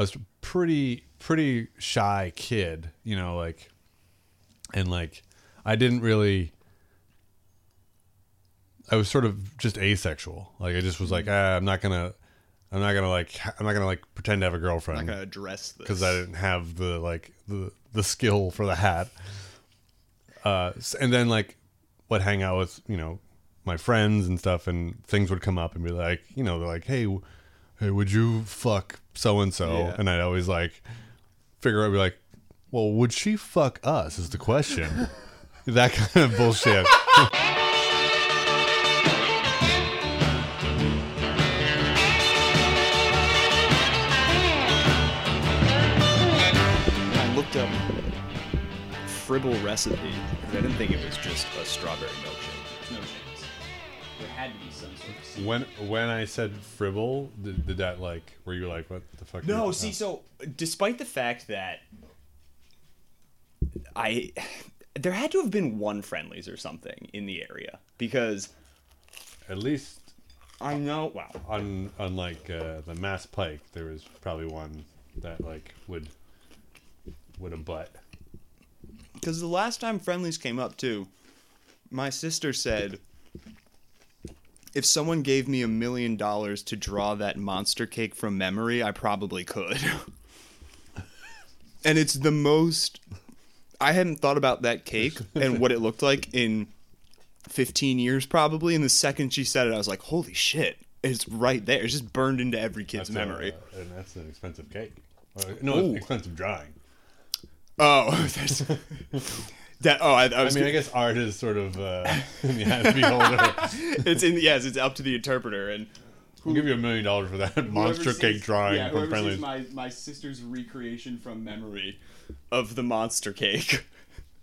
I was pretty pretty shy kid, you know, like, and like I didn't really. I was sort of just asexual. Like I just was like, ah, I'm not gonna, I'm not gonna like, I'm not gonna like pretend to have a I'm girlfriend not gonna address this because I didn't have the like the the skill for the hat. Uh, and then like, would hang out with you know my friends and stuff, and things would come up and be like, you know, they're like, hey, hey, would you fuck so and so? Yeah. And I'd always like figure out, be like, well, would she fuck us? Is the question. that kind of bullshit. I looked up Fribble recipe because I didn't think it was just a strawberry milkshake. No chance. There had to be some sort of secret. when when I said fribble, did, did that like were you like what the fuck? No, see, so despite the fact that I there had to have been one Friendly's or something in the area because at least I know wow on on like uh, the Mass Pike, there was probably one that like would would abut. because the last time Friendly's came up too, my sister said if someone gave me a million dollars to draw that monster cake from memory, I probably could. and it's the most I hadn't thought about that cake and what it looked like in 15 years probably and the second she said it I was like holy shit it's right there it's just burned into every kid's That's a- memory and that's an expensive cake. Uh, no, expensive drawing. oh that's that oh I, I I was mean, I guess art is sort of uh, in the eye of the beholder. it's in yes it's up to the interpreter and I'll give you a million dollars for that monster cake drawing yeah, from whoever Friendly's. sees my, my sister's recreation from memory of the monster cake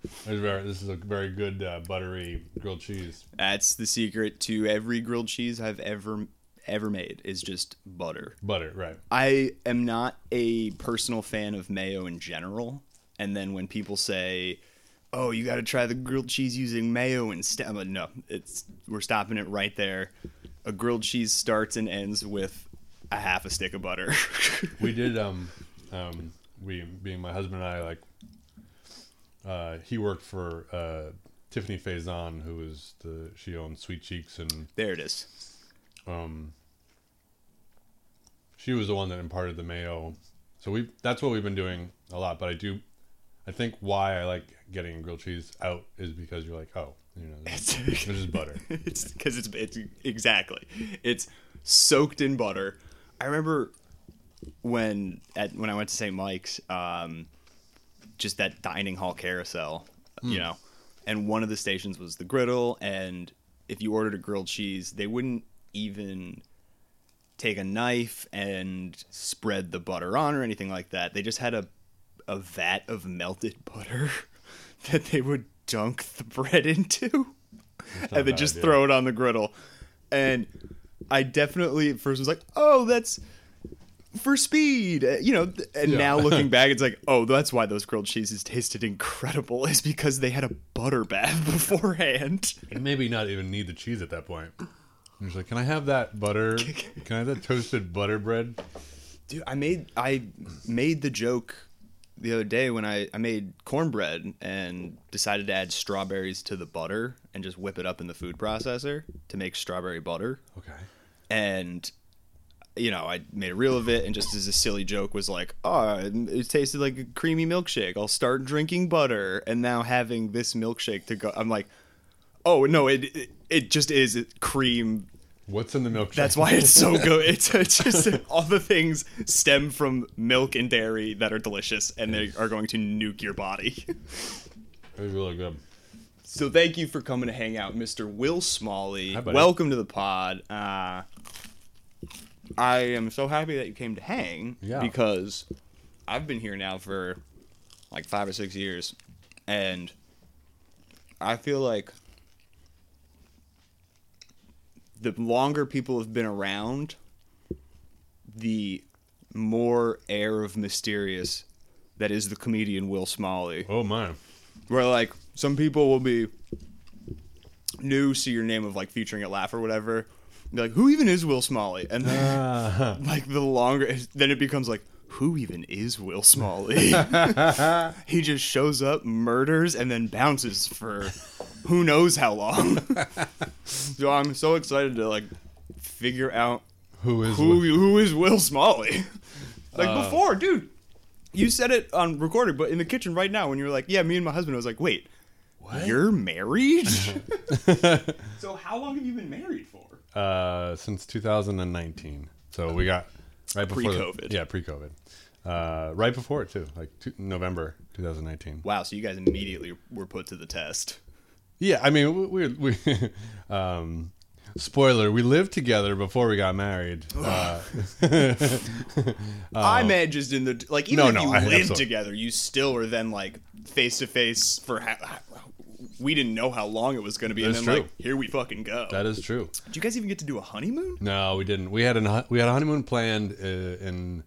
This is very- This is a very good uh, buttery grilled cheese. that's the secret to every grilled cheese I've ever ever made is just butter Butter, right? I am not a personal fan of mayo in general. And then when people say, "Oh, you got to try the grilled cheese using mayo instead," like, "No, it's we're stopping it right there." A grilled cheese starts and ends with a half a stick of butter. we did um um we being my husband and I like uh he worked for uh Tiffany Faison who was the she owned Sweet Cheeks and there it is. um she was the one that imparted the mayo. So we that's what we've been doing a lot, but I do I think why I like getting grilled cheese out is because you're like, oh, you know, this It's, this is butter. it's because it's it's exactly it's soaked in butter. I remember when at when I went to St. Mike's, um, just that dining hall carousel, you know, and one of the stations was the griddle, and if you ordered a grilled cheese, they wouldn't even take a knife and spread the butter on or anything like that. They just had a a vat of melted butter that they would dunk the bread into and then just idea. throw it on the griddle. And I definitely at first was like, "Oh, that's for speed," Uh, you know. And Yeah. now looking back, it's like, "Oh, that's why those grilled cheeses tasted incredible. Is because they had a butter bath beforehand." And maybe not even need the cheese at that point. Just like, can I have that butter? Can I have that toasted butter bread? Dude, I made I made the joke the other day when I, I made cornbread and decided to add strawberries to the butter and just whip it up in the food processor to make strawberry butter. Okay. and you know i made a reel of it and just as a silly joke was like oh it tasted like a creamy milkshake i'll start drinking butter and now having this milkshake to go i'm like oh no it it, it just is cream What's in the milkshake? that's why it's so good it's, it's just all the things stem from milk and dairy that are delicious and they are going to nuke your body It's really good. So thank you for coming to hang out, Mr. Will Smalley. Welcome to the pod. Uh, I am so happy that you came to hang Yeah. because I've been here now for like five or six years, and I feel like the longer people have been around, the more air of mysterious that is the comedian Will Smalley Oh my. where like some people will be new see your name of like featuring at laugh or whatever be like who even is will smalley and then Ah. like the longer then it becomes like who even is Will Smalley? he just shows up, murders, and then bounces for who knows how long. so I'm so excited to like figure out Who is who Will- who is Will Smalley. like Uh, before, dude. You said it on recording, but in the kitchen right now, when you were like, "Yeah, me and my husband," I was like, "Wait, you're married?" so how long have you been married for? uh, since 2019. So we got right before Pre-COVID. yeah, pre-COVID. Uh, right before it too, like two, November 2019. Wow, so you guys immediately were put to the test. Yeah, I mean, we, we, we um, spoiler, we lived together before we got married. Uh, I meant just in the like even No, if no, you I- lived absolutely. together, you still were then like face to face for. Ha- we didn't know how long it was going to be, and then true. like here we fucking go. that is true. Did you guys even get to do a honeymoon? No, we didn't. We had an we had a honeymoon planned uh, in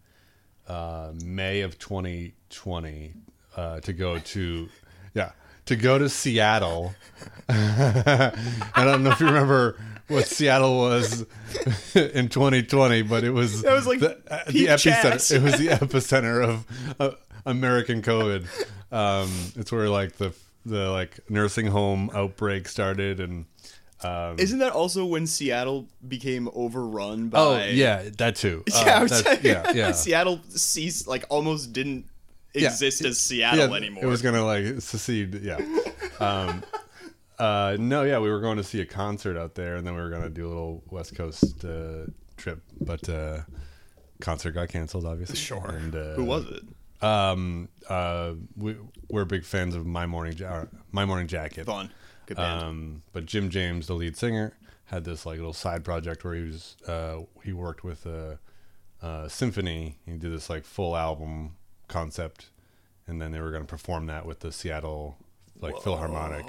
uh, May of 2020 uh, to go to yeah to go to Seattle. I don't know if you remember what Seattle was in 2020, but it was That was like the, uh, the epicenter. It was the epicenter of uh, American COVID. Um, it's where like the the like nursing home outbreak started and. Um, Isn't that also when Seattle became overrun by? Oh yeah, that too. Uh, Yeah, saying, yeah, yeah. Seattle ceased, like almost didn't Yeah. exist as Seattle Yeah, anymore. It was gonna like secede. Yeah. Um, uh, no, yeah, we were going to see a concert out there, and then we were gonna do a little West Coast uh, trip, but uh, concert got canceled, obviously. Sure. And uh, Who was it? Um, uh, we we're big fans of My Morning ja- My Morning Jacket. Fun. Good band. Um, but Jim James, the lead singer, had this like little side project where he was uh, he worked with a, a symphony. He did this like full album concept, and then they were going to perform that with the Seattle like Philharmonic.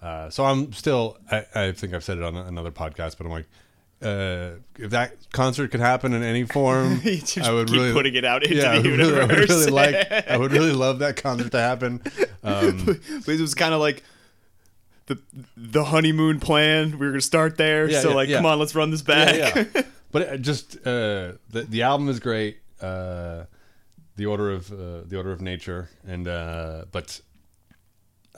Uh, so I'm still I, I think I've said it on another podcast, but I'm like. Uh, if that concert could happen in any form, I would really putting it out into yeah, I the would really, I would really like. I would really love that concert to happen. Um, But it was kind of like the the honeymoon plan. We were gonna start there, Yeah, so yeah, like, come on, let's run this back. But it just uh, the the album is great. Uh, the order of uh, the order of nature, and uh, but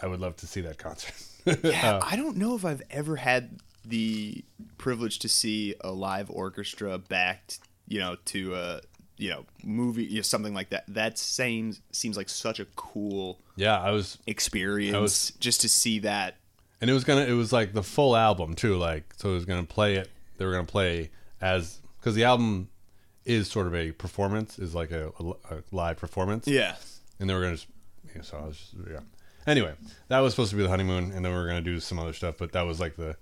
I would love to see that concert. Yeah, I don't know if I've ever had the privilege to see a live orchestra backed, you know, to a you know movie, you know, something like that. That seems seems like such a cool yeah, I was, experience was- just to see that. and it was gonna. It was like the full album too. Like so, it was gonna play it. They were gonna play as because the album is sort of a performance, is like a, a, a live performance. Yeah, and they were gonna just yeah, so I was just yeah. Anyway, that was supposed to be the honeymoon, and then we were gonna do some other stuff, but that was like the.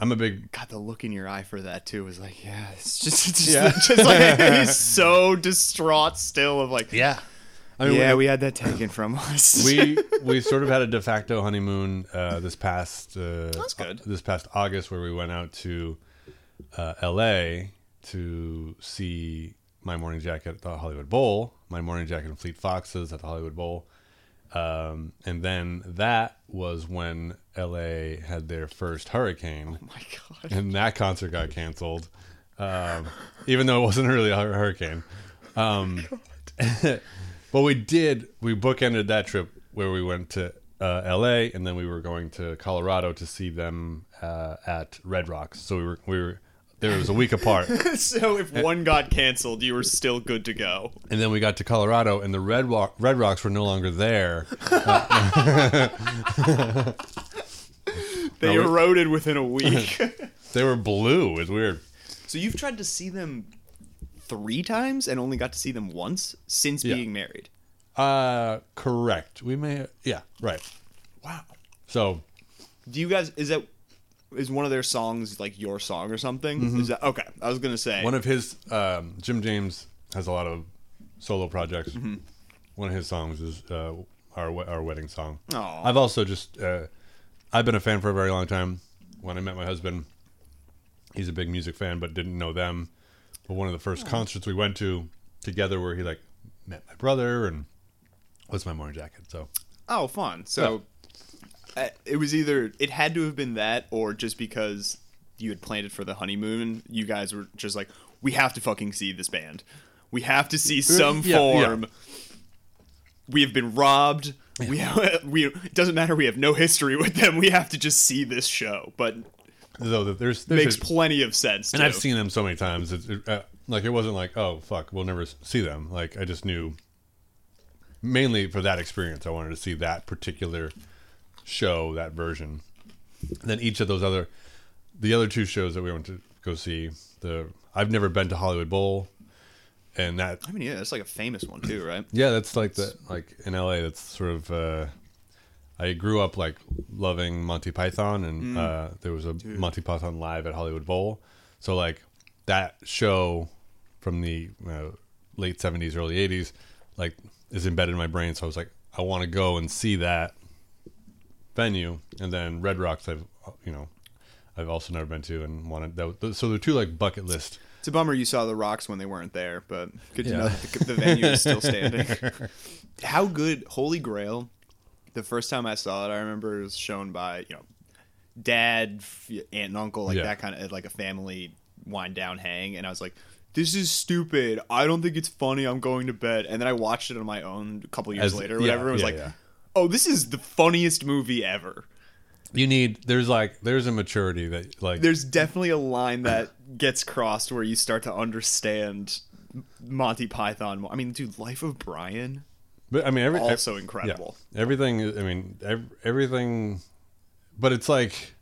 I'm a big God, the look in your eye for that too was like, yeah, it's just, it's just, Yeah. just like he's so distraught still of like, yeah. I mean, yeah, we, we had that taken from us. we we sort of had a de facto honeymoon uh, this past uh, That's good. this past August where we went out to uh, L.A. to see My Morning Jacket at the Hollywood Bowl, My Morning Jacket and Fleet Foxes at the Hollywood Bowl, um, and then that was when L.A. had their first hurricane. oh my God. and that concert got canceled, um, even though it wasn't really a hurricane. Um, but we did. We bookended that trip where we went to uh, L.A. and then we were going to Colorado to see them uh, at Red Rocks. So we were we were there was a week apart, so if one got canceled, you were still good to go. and then we got to Colorado, and the Red Rock, Red Rocks were no longer there. They No, eroded within a week. They were blue. It's weird. so you've tried to see them three times and only got to see them once since Yeah. being married. Uh, correct. We may. Yeah. Right. Wow. So Do you guys is that is one of their songs like your song or something? Is that okay? I was gonna say One of his um, Jim James has a lot of solo projects. One of his songs is uh, our our wedding song. Aw. I've also just uh, I've been a fan for a very long time. When I met my husband, he's a big music fan, but didn't know them. But one of the first concerts we went to together, where he like met my brother and was my morning jacket. So Oh, fun. So uh, it was either it had to have been that, or just because you had planned it for the honeymoon, you guys were just like, we have to fucking see this band. We have to see some yeah, yeah. form. We have been robbed. We have, we it doesn't matter. We have no history with them. We have to just see this show. But Though that there's, there's makes a- plenty of sense. and too. I've seen them so many times. It, it, uh, like it wasn't like oh fuck, we'll never see them. Like I just knew. Mainly for that experience, I wanted to see that particular show, that version. And then each of those other, the other two shows that we went to go see. The I've never been to Hollywood Bowl, and that I mean, yeah, it's like a famous one too, right? yeah, that's like the like in LA. That's sort of. Uh, I grew up like loving Monty Python, and uh, there was a Monty Python live at Hollywood Bowl. So like that show from the uh, late seventies, early eighties, like is embedded in my brain. So I was like, I want to go and see that venue, and then Red Rocks. I've you know, I've also never been to and wanted. That, was- so they're two like bucket list. It's a bummer you saw the rocks when they weren't there, but good to Yeah. know that the, the venue is still standing. How good Holy Grail? The first time I saw it, I remember it was shown by you know, dad, aunt, and uncle, like Yeah. that kind of like a family wind down hang, and I was like. This is stupid. I don't think it's funny. I'm going to bed. And then I watched it on my own a couple years As- later, or yeah, whatever. It was yeah, like, yeah. Oh, this is the funniest movie ever. You need there's like there's a maturity that like there's definitely a line that gets crossed where you start to understand Monty Python. I mean, dude, Life of Brian But I mean, every, also incredible. Yeah, everything. I mean, ev- everything. But it's like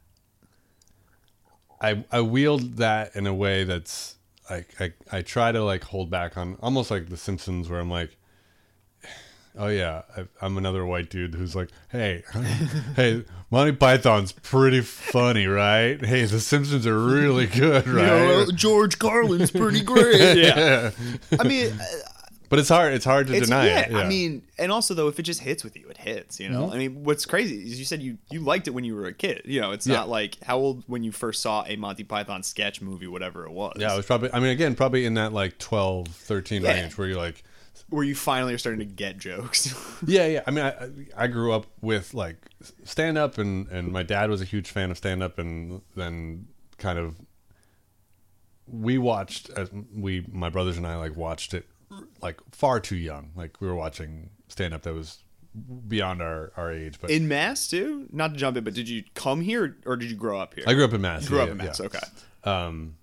I I wield that in a way that's like I I try to like hold back on almost like The Simpsons, where I'm like. Oh yeah, I, I'm another white dude who's like, "Hey, hey, Monty Python's pretty funny, right? Hey, The Simpsons are really good, right?" George Carlin's pretty great. yeah, I mean, uh, But it's hard. It's hard to it's, deny yeah, it. I mean, and also though, if it just hits with you, it hits. You know, I mean, what's crazy is you said you you liked it when you were a kid. You know, it's Yeah. not like how old when you first saw a Monty Python sketch movie, whatever it was. Yeah, it was probably. I mean, again, probably in that like 12, 13 Yeah. range where you're like, where you finally are starting to get jokes. yeah, yeah. I mean, I, I grew up with like stand up, and and my dad was a huge fan of stand up, and then kind of we watched. We my brothers and I like watched it like far too young. Like we were watching stand up that was beyond our our age. But in Mass too. Not to jump in, but did you come here or did you grow up here? I grew up in Mass. You grew yeah, up in yeah, Mass. Okay. Um,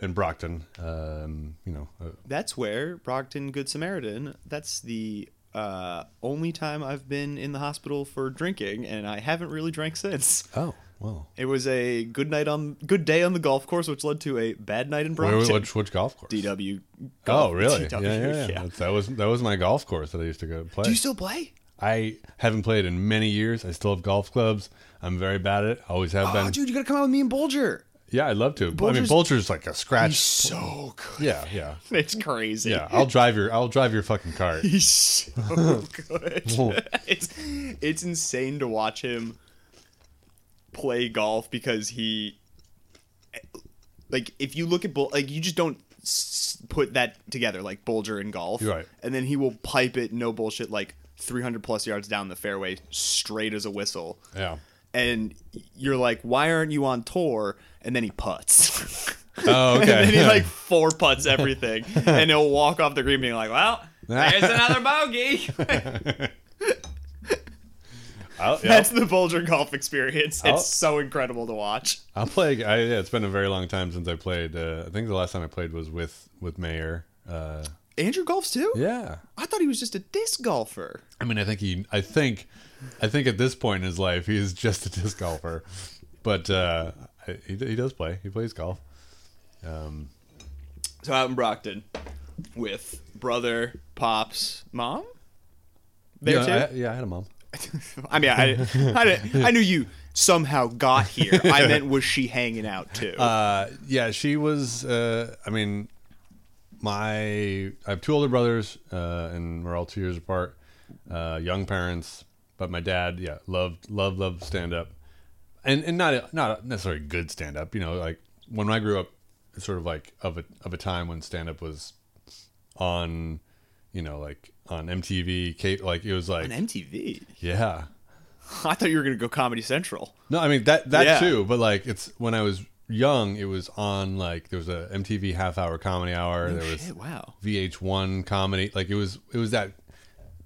in Brockton. Um, you know, uh, That's where Brockton Good Samaritan. That's the uh, only time I've been in the hospital for drinking, and I haven't really drank since. oh well. It was a good night on good day on the golf course, which led to a bad night in Brockton. which, which golf course? DW. Oh, really? DW, yeah, yeah, yeah. That's- That was that was my golf course that I used to go play. Do you still play? I haven't played in many years. I still have golf clubs. I'm very bad at it. Always have been. Oh, been. dude, you gotta come out with me and Bulger. Yeah, I'd love to. I mean, Bulger's- Bulger's like a scratch. He's so good. yeah, yeah, It's crazy. yeah. I'll drive your. I'll drive your fucking cart. He's so good. it's it's insane to watch him play golf because he like if you look at Bul- like you just don't s- put that together like Bulger and golf. You're right. And then he will pipe it no bullshit like 300 plus yards down the fairway straight as a whistle. Yeah. And you're like, "Why aren't you on tour?" And then he puts. Oh, okay. and then he like four putts everything, and he'll walk off the green being like, "Well, there's another bogey." I'll, That's the Bulger golf experience. It's I'll- so incredible to watch. I'll play. I, yeah, it's been a very long time since I played. Uh, I think the last time I played was with with Mayer. Uh, Andrew golfs too. yeah. I thought he was just a disc golfer. I mean, I think he. I think. I think at this point in his life, he is just a disc golfer. But uh, he he does play. He plays golf. Um, So out in Brockton, with brother, pops, mom. There yeah, too. I, yeah, I had a mom. I mean, I, I, didn't- I knew you somehow got here. I meant was she hanging out too? Uh, yeah, she was. Uh, I mean, my I have two older brothers, uh, and we're all two years apart. Uh, young parents, but my dad, yeah, loved loved loved stand up, and and not not necessarily good stand up. You know, like when I grew up, sort of like of a of a time when stand up was on, you know, like on MTV. Kate, like it was like On MTV. yeah. I thought you were gonna go Comedy Central. No, I mean that that Yeah. too, but like it's when I was young, it was on like there was a MTV half hour comedy hour. there was Shit, wow. VH1 comedy. Like it was it was that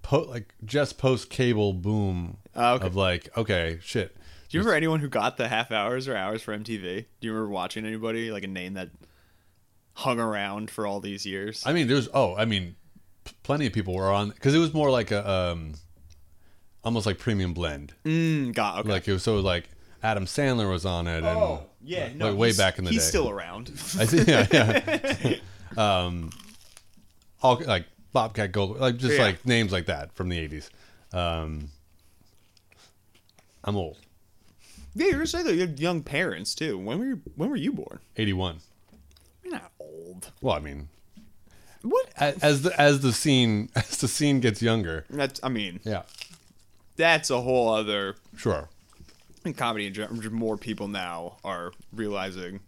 po- like just post cable boom Oh, okay. of like okay shit. Do you remember anyone who got the half hours or hours for MTV? Do you remember watching anybody like a name that hung around for all these years? I mean, there's oh, I mean, p- plenty of people were on because it was more like a um, almost like premium blend. Mm, got okay. Like it was so like Adam Sandler was on it and oh yeah, no, like way back in the he's day. still around. I see yeah yeah um, all like Bobcat Gold like just Yeah. like names like that from the '80s. Um, I'm old, yeah, you're saying that you have young parents too. When were you, when were you born? '81. You're not old. Well, I mean, What? a- as the as the scene as the scene gets younger, That's I mean yeah, that's a whole other sure. in comedy. in general, More people now are realizing.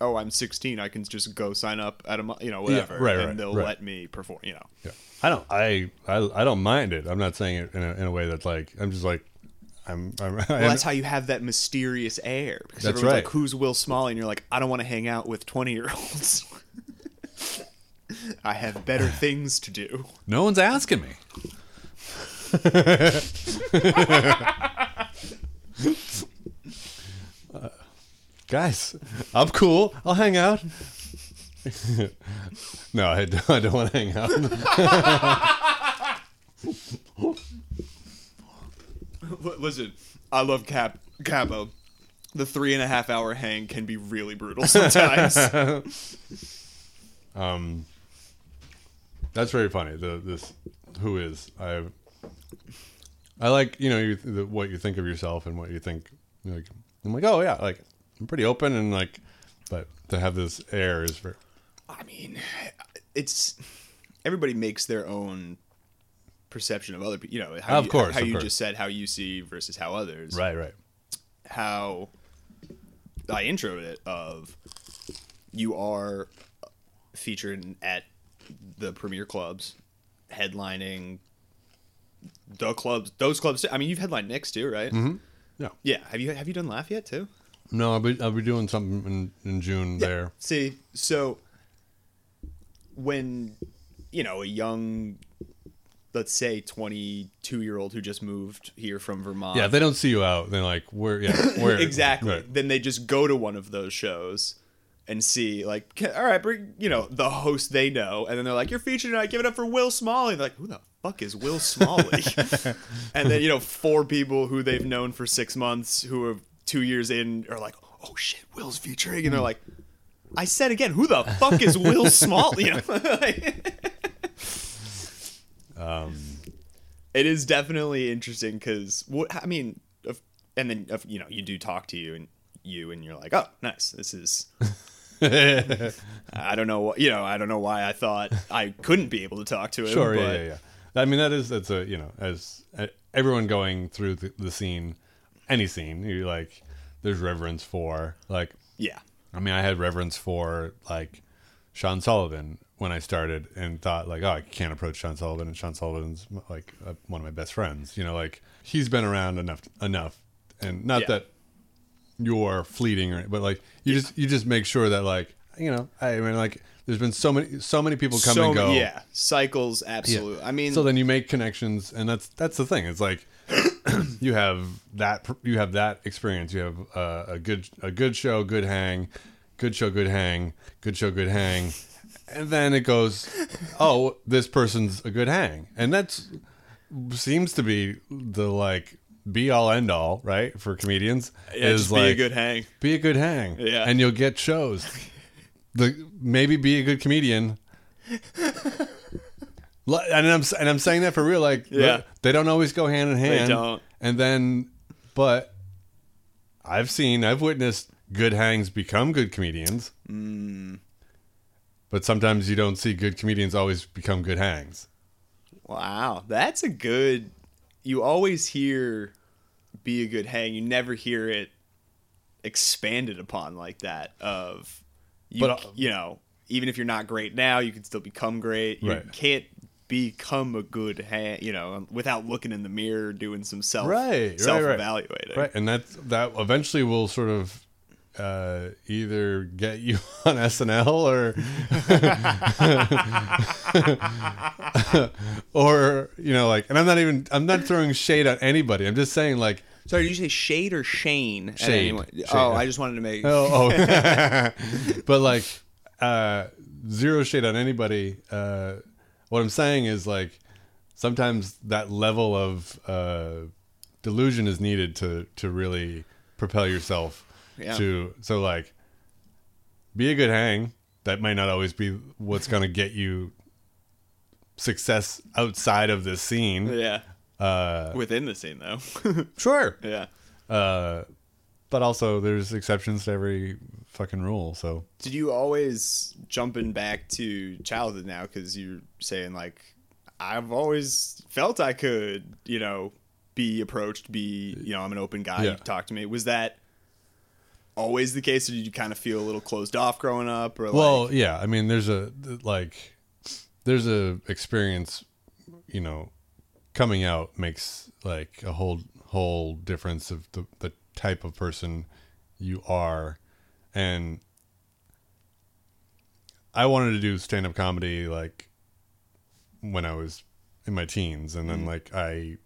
Oh, I'm 16. I can just go sign up at a you know whatever, right, and right, they'll right. let me perform. You know, Yeah. I don't. I, I. I don't mind it. I'm not saying it in a, in a way that's like. I'm just like. I'm. I'm Well, that's how you have that mysterious air. Because That's everyone's right. like, "Who's Will Smalley?" And you're like, "I don't want to hang out with 20 year olds. I have better things to do." no one's asking me. Uh, guys, I'm cool. I'll hang out. no, I don't, I don't want to hang out. Listen, I love Cap Capo. The three and a half hour hang can be really brutal sometimes. Um, that's very funny. The this who is I. I like you know you, the, what you think of yourself and what you think. Like I'm like oh yeah like I'm pretty open and like, but to have this air is very I mean, it's everybody makes their own perception of other people. You know, how Of you, course, how of you course. just said how you see versus how others. right right how I introed it of you are featured at the premier clubs, headlining the clubs, those clubs. I mean, you've headlined Nick's too, right? Mm-hmm. yeah Yeah. Have you have you done Laugh yet too? no I'll be I'll be doing something in, in June there See, so when you know a young, let's say twenty-two year old who just moved here from Vermont, yeah if they don't see you out they're like where yeah where exactly. right. Then they just go to one of those shows and see, like, all right, bring, you know, the host they know, and then they're like, "You're featured tonight. Give it up for Will Smalley." They're like, "Who the fuck is Will Smalley?" and then you know, four people who they've known for six months, who are two years in, are like, "Oh shit, Will's featuring," and they're like. I said again, who the fuck is Will Smalley? You know? Um it is definitely interesting because what I mean, if, and then if, you know you do talk to you and you and you're like, oh, nice, this is. I don't know what you know. I don't know why I thought I couldn't be able to talk to him. Sure, but yeah, yeah, yeah. I mean, that is that's a you know, as everyone going through the, the scene, any scene, you like, there's reverence for like. yeah. I mean, I had reverence for like Sean Sullivan when I started, and thought like, oh, I can't approach Sean Sullivan, and Sean Sullivan's like uh, one of my best friends. You know, like he's been around enough, enough, and not Yeah. that you're fleeting or, but like you just you just make sure that like you know, I mean, like there's been so many so many people come so and go. yeah, cycles absolutely. I mean, so then you make connections, and that's that's the thing. It's like you have that you have that experience. You have uh, a good a good show, good hang, good show, good hang, good show, good hang, and then it goes, oh, this person's a good hang, and that's seems to be the like be all end all, right? For comedians, yeah, is just like be a good hang. be a good hang, Yeah. and you'll get shows. The maybe be a good comedian. And I'm and I'm saying that for real. Like, Yeah. they don't always go hand in hand. They don't. And then, but I've seen, I've witnessed good hangs become good comedians. Mm. But sometimes you don't see good comedians always become good hangs. Wow, that's a good. You always hear "be a good hang." You never hear it expanded upon like that. Of you, But, uh, you know, even if you're not great now, you can still become great. You Right. can't become a good hang, you know, without looking in the mirror, doing some self Right, right, right. self evaluating. Right. And that that eventually will sort of uh, either get you on SNL or or you know like and I'm not even I'm not throwing shade at anybody. I'm just saying like Sorry, did you say Shade or Shane? Shade. Shade. Oh, I just wanted to make. oh, oh. but like uh zero shade on anybody. Uh what I'm saying is like sometimes that level of uh delusion is needed to to really propel yourself Yeah. to so like be a good hang. That might not always be what's gonna get you success outside of this scene. Yeah. Uh Within the scene, though. sure. yeah. Uh but also there's exceptions to every fucking rule, so Did you always jumping back to childhood now? Because you're saying like, I've always felt I could, you know, be approached, be, you know, I'm an open guy. Yeah. Talk to me. Was that always the case, or did you kind of feel a little closed off growing up? Or Well, like, yeah. I mean, there's a like, there's a experience. You know, coming out makes like a whole whole difference of the the type of person you are, and I wanted to do stand up comedy like when I was in my teens, and then mm-hmm. like I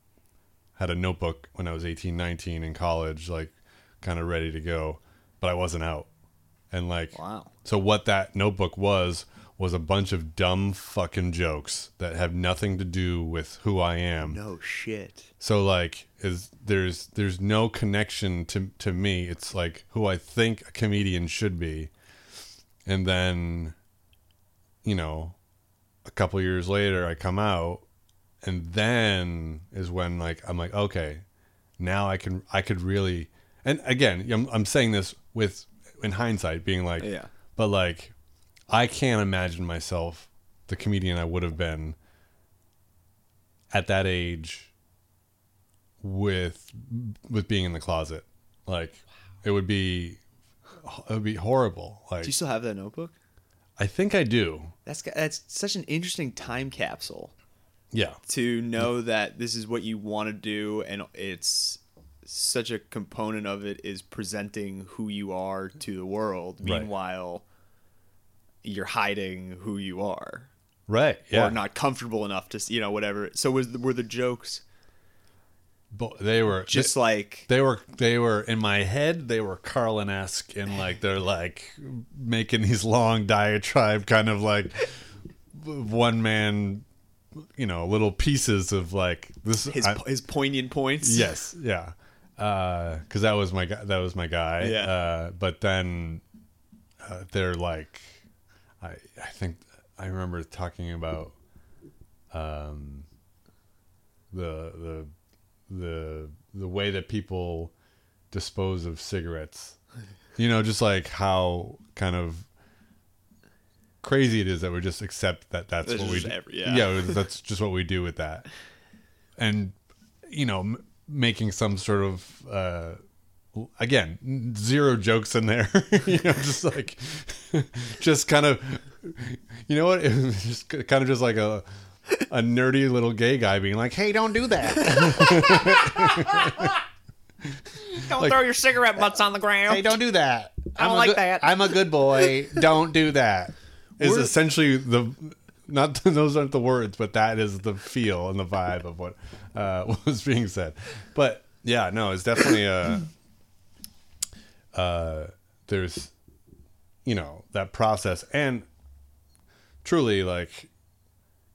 had a notebook when I was 18, 19 in college, like kind of ready to go, but I wasn't out. And like wow. so what that notebook was was a bunch of dumb fucking jokes that have nothing to do with who I am. No shit. So like is there's there's no connection to to me. It's like who I think a comedian should be. And then you know, a couple years later I come out and then is when like I'm like okay, now I can I could really and again, I'm I'm saying this with in hindsight being like Yeah. but like I can't imagine myself the comedian I would have been at that age with with being in the closet. Like it would be it would be horrible. Like Do you still have that notebook? I think I do. That's that's such an interesting time capsule. Yeah. to know that this is what you want to do and it's such a component of it is presenting who you are to the world Right. meanwhile you're hiding who you are Right. Yeah. or not comfortable enough to you know whatever so was were the jokes But they were just like they were they were in my head they were carlin esque and like they're like making these long diatribe kind of like one man you know little pieces of like this his I- his poignant points yes yeah because that was my guy that was my guy Yeah. uh, but then uh, they're like I I think I remember talking about um the the the the way that people dispose of cigarettes you know just like how kind of crazy it is that we just accept that that's That's what we do. every- yeah. yeah that's just what we do with that and you know making some sort of uh again zero jokes in there. You know just like just kind of you know what? It was just kind of just like a a nerdy little gay guy being like hey don't do that. Don't throw your cigarette butts on the ground. Hey don't do that. I don't I'm a like good- that. i'm a good boy. Don't do that. Is We're- essentially the not those aren't the words but that is the feel and the vibe of what uh what was being said but yeah no it's definitely a uh there's you know that process and truly like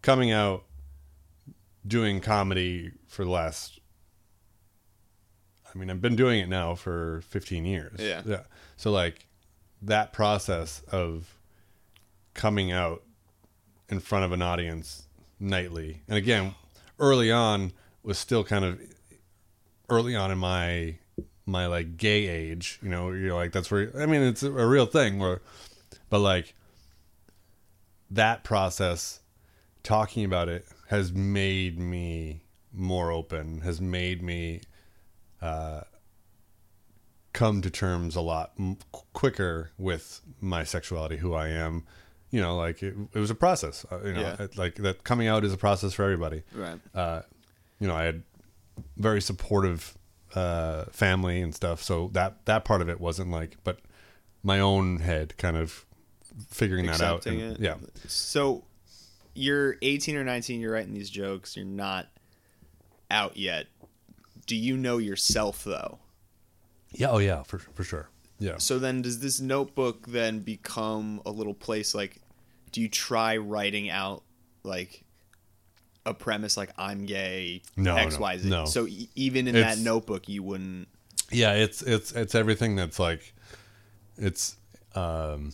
coming out doing comedy for the last I mean I've been doing it now for 15 years. Yeah. Yeah. So like that process of coming out in front of an audience nightly. And again, early on was still kind of early on in my my like gay age, you know, you're like that's where I mean it's a, real thing where but like that process talking about it has made me more open, has made me uh, come to terms a lot m- quicker with my sexuality, who I am. You know, like it, it was a process. Uh, you know, Yeah. it- like that coming out is a process for everybody. right Uh, you know, I had very supportive uh, family and stuff, so that that part of it wasn't like. But my own head, kind of figuring that out. Accepting and- it. Yeah. So you're 18 or 19. You're writing these jokes. You're not out yet. Do you know yourself though? Yeah. Oh yeah. For for sure. Yeah. So then, does this notebook then become a little place? Like, do you try writing out like a premise like I'm gay, No, X, no, Y, Z? no. So e- even in It's- that notebook, you wouldn't. Yeah. It's it's it's everything that's like, it's um,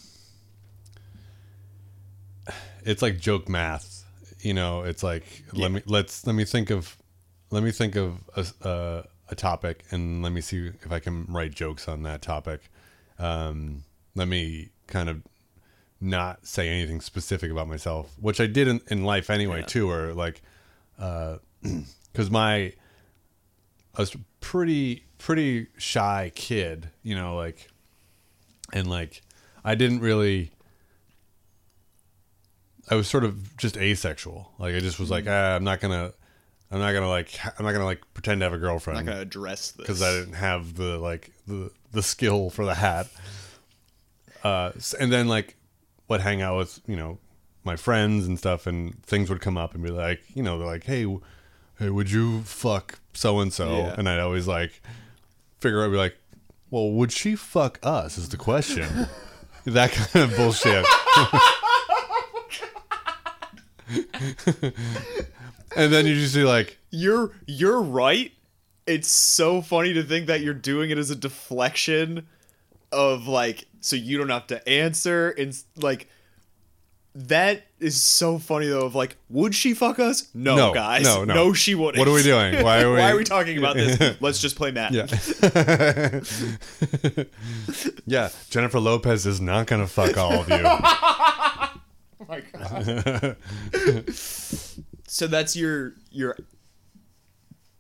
it's like joke math. You know, it's like Yeah. let me let's let me think of let me think of a, a a topic and let me see if I can write jokes on that topic. Um, let me kind of not say anything specific about myself, which I did in, in life anyway Yeah. too, or like, because my I was pretty pretty shy kid, you know, like, and like I didn't really. I was sort of just asexual. Like I just was like, ah, I'm not gonna, I'm not gonna like, I'm not gonna like pretend to have a I'm girlfriend not gonna address this because I didn't have the like the the skill for the hat. Uh, and then like, would hang out with you know my friends and stuff, and things would come up and be like, you know, they're like, hey, hey, would you fuck so and so? Yeah. And I'd always like figure out, be like, well, would she fuck us? Is the question. that kind of bullshit. and then you just be like, You're you're right. It's so funny to think that you're doing it as a deflection of like so you don't have to answer and like that is so funny though of like would she fuck us? No, No, guys. no, no. she wouldn't. What are we doing? Why are we- Why are we talking about this? Let's just play Matt. Yeah. yeah. Jennifer Lopez is not going to fuck all of you. Oh my god. so that's your your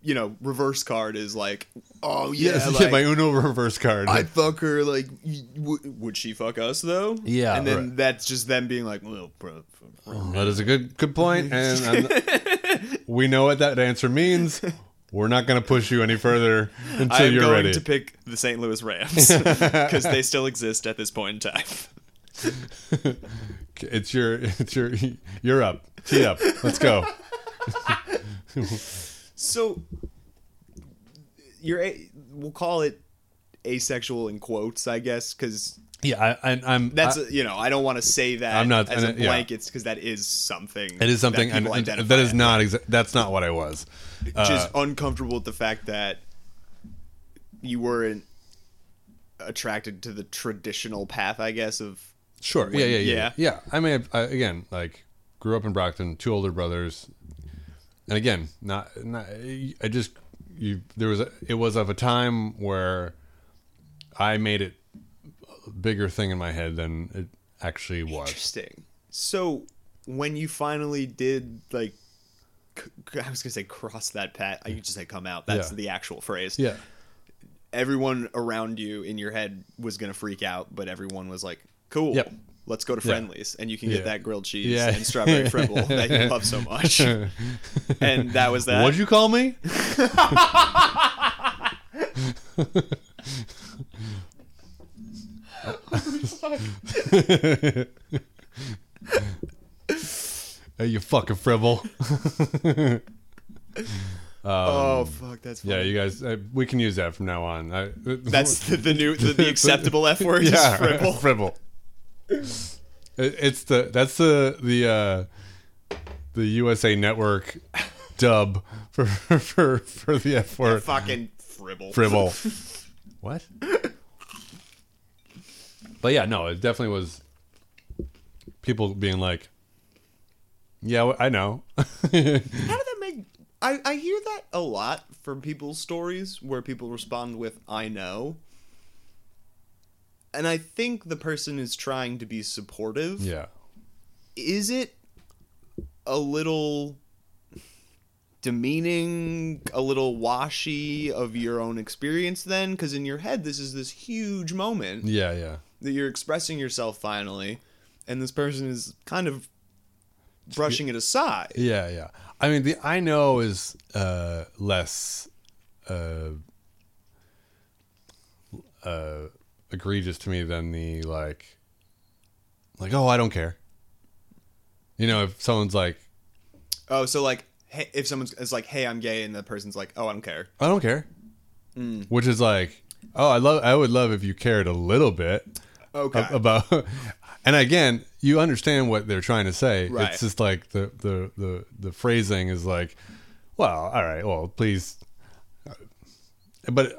you know, reverse card is like, oh yeah, Yes, like, yeah, my Uno reverse card. I'd fuck her. Like, w- would she fuck us though? Yeah, and then right. that's just them being like, well, bro, oh, that is a good good point, and we know what that answer means. We're not going to push you any further until you're going ready. to pick the St. Louis Rams because they still exist at this point in time. it's your it's your you're up. Tee up. Let's go. So, you're a, we'll call it asexual in quotes, I guess, because Yeah, I, I'm. that's I- you know I don't want to say that I'm not- as a yeah. blanket because that is something. it is something, that people identify that is not. Exa- that's not what I was. Uh, just uncomfortable with the fact that you weren't attracted to the traditional path, I guess, of Sure. when- yeah, yeah, yeah, yeah. yeah. I mean, I, again, like grew up in Brockton, two older brothers, and again, not, not. I just you. There was a, it was of a time where I made it a bigger thing in my head than it actually was. interesting. So when you finally did like, I was gonna say cross that pat. I could just say come out. That's Yeah. the actual phrase. Yeah. Everyone around you in your head was gonna freak out, but everyone was like, "Cool." Yep. Let's go to Yeah. Friendly's, and you can get Yeah. that grilled cheese Yeah. and strawberry fribble that you love so much. And that was that. What'd you call me? hey, you fucking fribble. oh fuck, that's funny. Yeah, you guys, uh, we can use that from now on. I, That's the, the new the, the acceptable F word. yeah, fribble. fribble. It, it's the that's the the uh, the USA Network dub for for for the F word. Fucking fribble. Fribble. what? But yeah, no, it definitely was people being like, "Yeah, I know." How did that make? I I hear that a lot from people's stories where people respond with "I know," and I think the person is trying to be supportive. yeah. Is it a little demeaning, a little washy of your own experience then? Because in your head, this is this huge moment. Yeah, yeah. that you're expressing yourself finally, and this person is kind of brushing it aside. Yeah, yeah. I mean, the I know is uh, less. Uh, uh, egregious to me than the like, like oh I don't care. You know, if someone's like Oh, so like, hey, if someone's it's like, "Hey, I'm gay," and the person's like, "Oh, I don't care." I don't care, hmm. which is like oh I love I would love if you cared a little bit Okay. about. And again, you understand what they're trying to say. Right. It's just like the, the the the phrasing is like, well, all right, well, please, but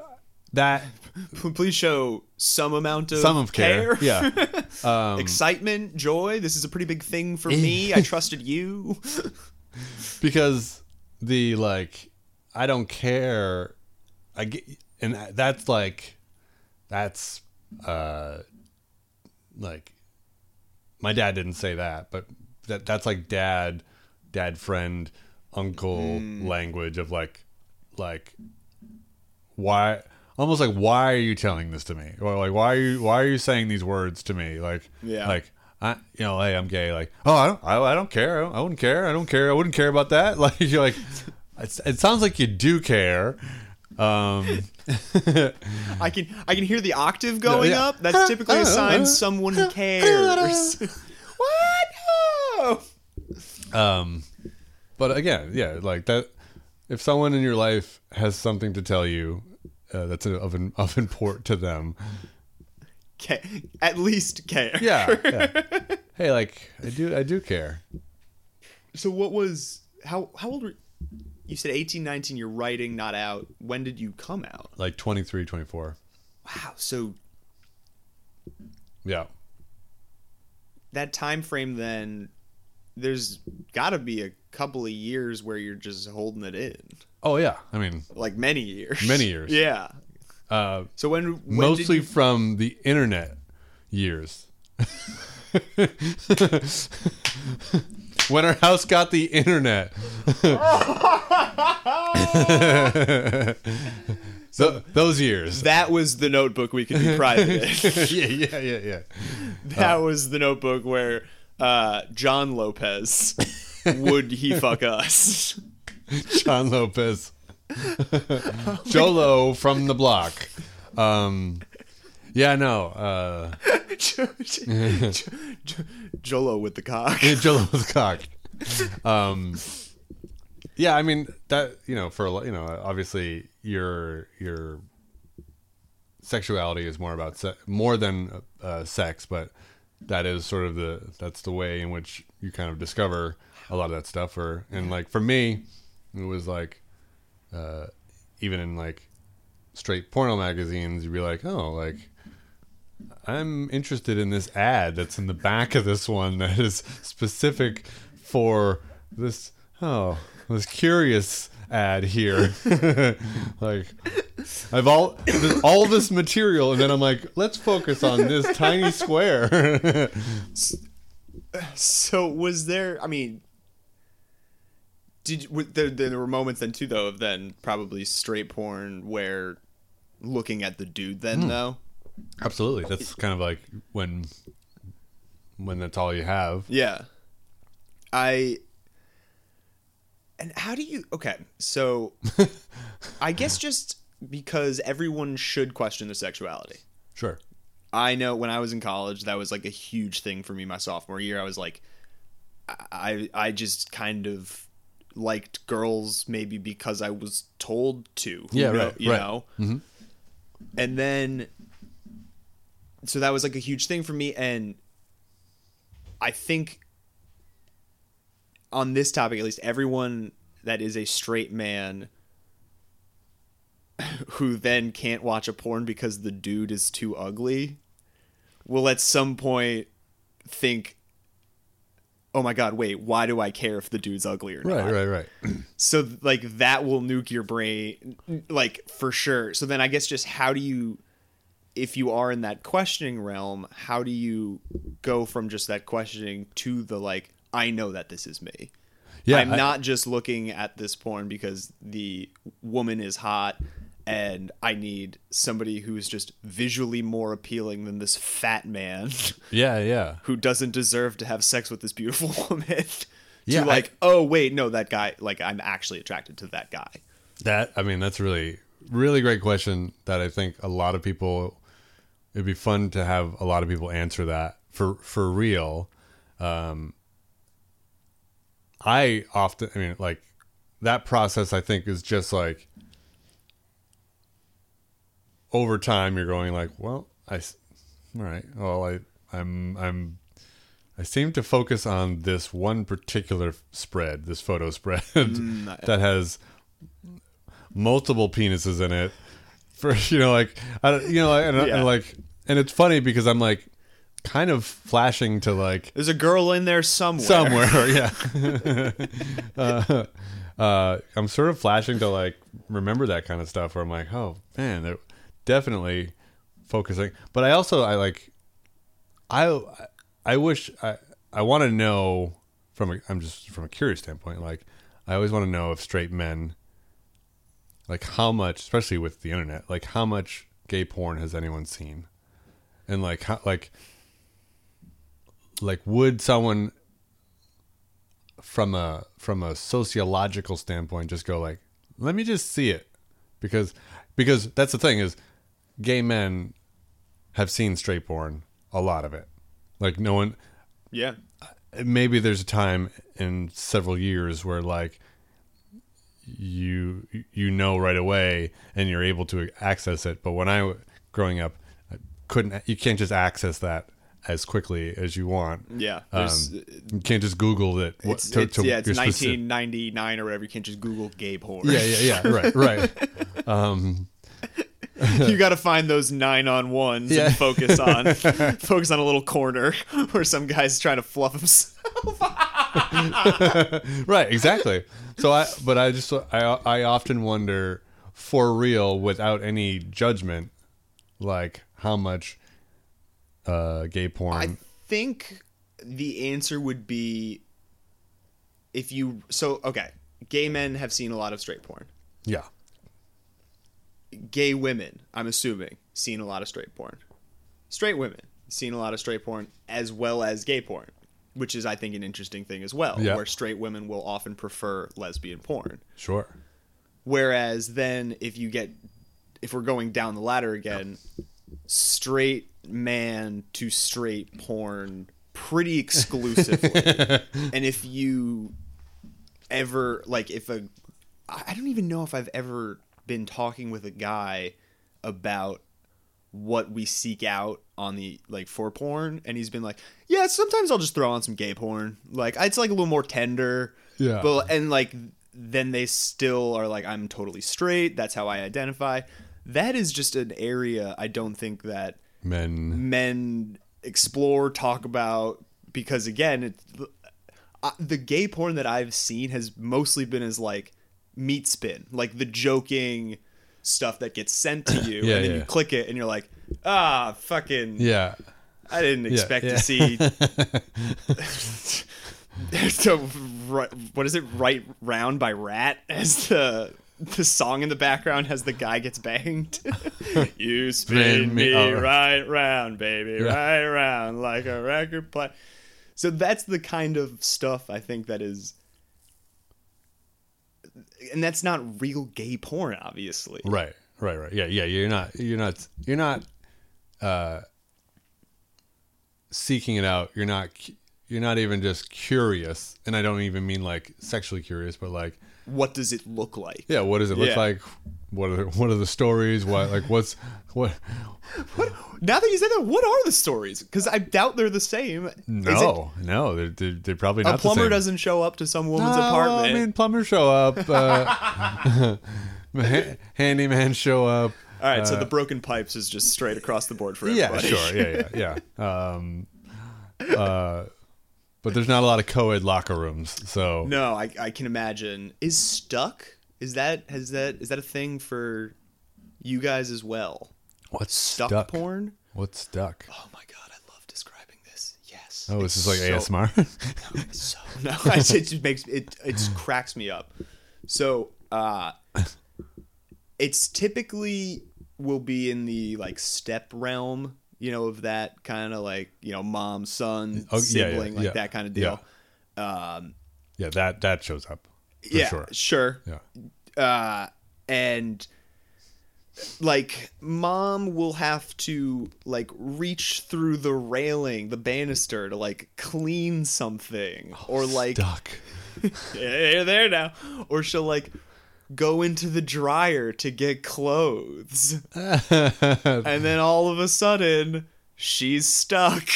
that Please show some amount of some of care, yeah, Um, excitement, joy. This is a pretty big thing for me. I trusted you. because the like I don't care. I get, and that's like that's uh like my dad didn't say that, but that that's like dad, dad friend, uncle language of like like why almost like why are you telling this to me or like why are you why are you saying these words to me like Yeah. like I you know hey I'm gay like oh I don't I, I don't care I, don't, I wouldn't care I don't care I wouldn't care about that like you're like it's, it sounds like you do care um I can I can hear the octave going yeah. up. That's typically a sign someone cares. what? No. um but again yeah like that if someone in your life has something to tell you uh, that's of an, of import to them. Ca- At least care. yeah, yeah. hey like I do I do care. So what was how how old were you said 18 19 you're writing not out. When did you come out? Like 23 24 wow so yeah. That time frame then there's got to be a couple of years where you're just holding it in oh yeah I mean like many years Many years. yeah uh so when, when mostly you, from the internet years. when our house got the internet. Th- those years. that was the notebook we could be private in yeah, yeah, yeah, yeah. that was the notebook where uh, John Lopez would he fuck us John Lopez. Jolo from the block. Um, yeah, no. Uh, Jolo with the cock Yeah, Jolo the cock. Um, yeah, I mean that you know for you know obviously your your sexuality is more about se- more than uh, sex, but that is sort of the that's the way in which you kind of discover a lot of that stuff. Or and like for me, it was like uh, even in like straight porno magazines, you'd be like, oh, like I'm interested in this ad that's in the back of this one that is specific for this oh this curious ad here like I've all there's all this material and then I'm like let's focus on this tiny square So was there? I mean, did there, there were moments then too though of then probably straight porn where looking at the dude then hmm. though. absolutely that's kind of like when when that's all you have Yeah. I. And how do you? Okay, so I guess just because everyone should question their sexuality. sure I know when I was in college, that was like a huge thing for me. My sophomore year, I was like, I I just kind of liked girls maybe because I was told to. Yeah, know- right, You right. know, Mhm. and then so that was like a huge thing for me, and I think on this topic, at least, everyone that is a straight man who then can't watch a porn because the dude is too ugly will at some point think oh my god wait why do i care if the dude's ugly or not? right right right. So like that will nuke your brain like for sure. So then i guess just how do you if you are in that questioning realm how do you go from just that questioning to the like i know that this is me. Yeah i'm I- not just looking at this porn because the woman is hot and i need somebody who's just visually more appealing than this fat man yeah yeah who doesn't deserve to have sex with this beautiful woman Yeah, to I- like oh wait no that guy like i'm actually attracted to that guy That I mean, that's really really great question that I think a lot of people it'd be fun to have a lot of people answer that for for real. Um, I often, I mean, like that process. I think is just like over time you're going like, well, I, all right, well, I, I'm, I'm, I seem to focus on this one particular spread, this photo spread that has multiple penises in it. For you know, like I, you know, and, Yeah. and like, and it's funny because I'm like, kind of flashing to like There's a girl in there somewhere. somewhere yeah uh, uh, i'm sort of flashing to like remember that kind of stuff where i'm like oh man they're definitely focusing but i also i like i i wish i i want to know from a i'm just from a curious standpoint like i always want to know if straight men like how much especially with the internet like how much gay porn has anyone seen? And like how like like would someone from a from a sociological standpoint just go like let me just see it because because that's the thing is gay men have seen straight porn a lot of it like no one Yeah. maybe there's a time in several years where like you you know right away and you're able to access it but when i growing up I couldn't you can't just access that as quickly as you want Yeah. um, you can't just google it what- it's, to- it's- to yeah, it's your specific- 1999 or whatever. You can't just Google gay porn. yeah yeah yeah right right um you got to find those nine on ones Yeah. and focus on focus on a little corner where some guy's trying to fluff himself. right exactly so i but i just i i often wonder for real without any judgment like how much uh gay porn I think the answer would be if you so okay, gay men have seen a lot of straight porn. yeah Gay women, I'm assuming, seen a lot of straight porn. Straight women seen a lot of straight porn as well as gay porn, which is I think an interesting thing as well, Yeah. where straight women will often prefer lesbian porn. sure Whereas then if you get if we're going down the ladder again, straight man to straight porn pretty exclusively. and if you ever like if a I I don't even know if I've ever been talking with a guy about what we seek out on the like for porn and he's been like yeah sometimes i'll just throw on some gay porn. Like it's like a little more tender. Yeah. but and like then they still are like i'm totally straight. That's how i identify. That is just an area i don't think that men. men explore talk about because again it, uh, the gay porn that i've seen has mostly been as like meat spin like the joking stuff that gets sent to you Yeah, and then yeah. you click it and you're like ah fucking yeah i didn't expect to see so what is it right round by rat as the the song in the background as the guy gets banged you spin me- me oh. right round baby Yeah. right round like a record play so that's the kind of stuff i think that is and that's not real gay porn obviously. Right right right. Yeah yeah you're not you're not you're not uh seeking it out. You're not you're not even just curious. And i don't even mean like sexually curious but like what does it look like? Yeah what does it look Yeah. like what are what are the stories what like what's what now that you said that what are the stories because i doubt they're the same Is it- no no they're, they're, they're probably not a plumber doesn't show up to some woman's No, apartment I mean, plumbers show up. Uh, handyman show up. all right so uh, the broken pipes is just straight across the board for everybody. Yeah, sure. Yeah, yeah, yeah. Um, uh, but there's not a lot of co-ed locker rooms, so no I, I can imagine is stuck is that has that is that a thing for you guys as well what's stuck, stuck? porn What's stuck? oh my god i love describing this yes Oh, this is like so- ASMR. so no it just makes it it just cracks me up so uh it's typically will be in the like step realm you know of that kind of like you know mom son Oh, yeah, yeah, sibling like yeah. that kind of deal um yeah, that that shows up yeah sure. sure Yeah, uh, and like mom will have to like reach through the railing, the banister to like clean something or like Duck. yeah, you're there now. Or she'll like go into the dryer to get clothes. and then all of a sudden she's stuck.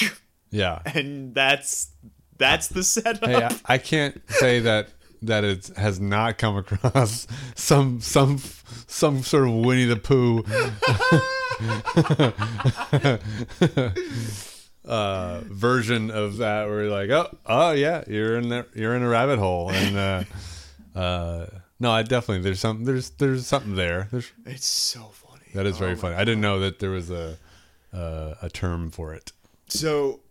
yeah. And that's that's the setup. Hey, I, I can't say that that it has not come across some some some sort of Winnie the Pooh uh, version of that, where you're like, oh, oh yeah, you're in there, you're in a rabbit hole, and uh, uh, no, I definitely there's some there's there's something there. There's It's so funny. that is very Oh funny. I didn't know that there was a uh, a term for it. So,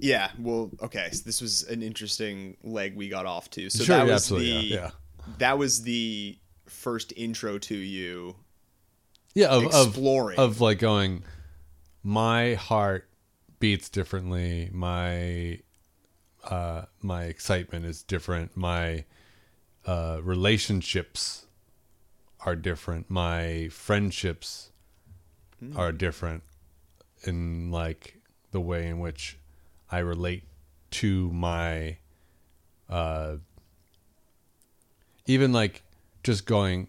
yeah, well, okay. So this was an interesting leg we got off to. So Sure, that was the yeah, yeah. that was the first intro to you. yeah of, exploring. of of like going my heart beats differently my uh my excitement is different my uh relationships are different my friendships are different in like the way in which i relate to my uh even like just going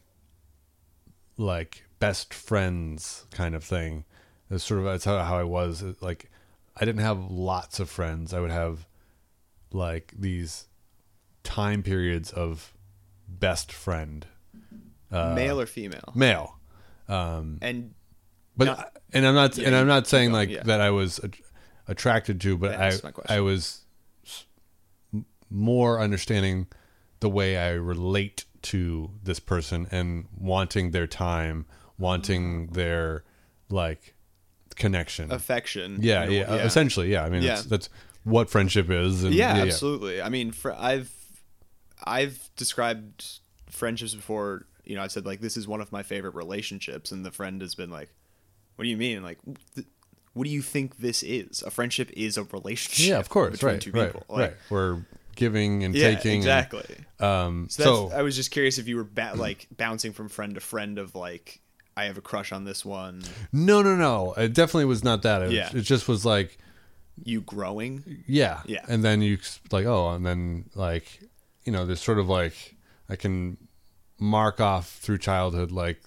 like best friends kind of thing. That's sort of that's how, how I was. Like I didn't have lots of friends. I would have like these time periods of best friend male or female. male. And But No. and I'm not Yeah, and I'm not saying like yeah. that I was attracted to, but I That's my question. I was more understanding the way I relate to this person and wanting their time, wanting mm. their like connection. affection. yeah, you uh, know, yeah, essentially, yeah. I mean, Yeah. That's, that's what friendship is. And, yeah, absolutely. I mean, for, I've I've described friendships before. You know, I've said like this is one of my favorite relationships, and the friend has been like, "What do you mean?" Like, th- what do you think this is? A friendship is a relationship. Yeah, of course, between right, two right, people. Like, right. We're giving and Yeah, taking. and, exactly. um, So, so, I was just curious if you were ba- like bouncing from friend to friend of like, I have a crush on this one. no, no, no. It definitely was not that. It, Yeah. it just was like. You growing? Yeah. Yeah. And then you like, oh, and then like, you know, there's sort of like I can mark off through childhood like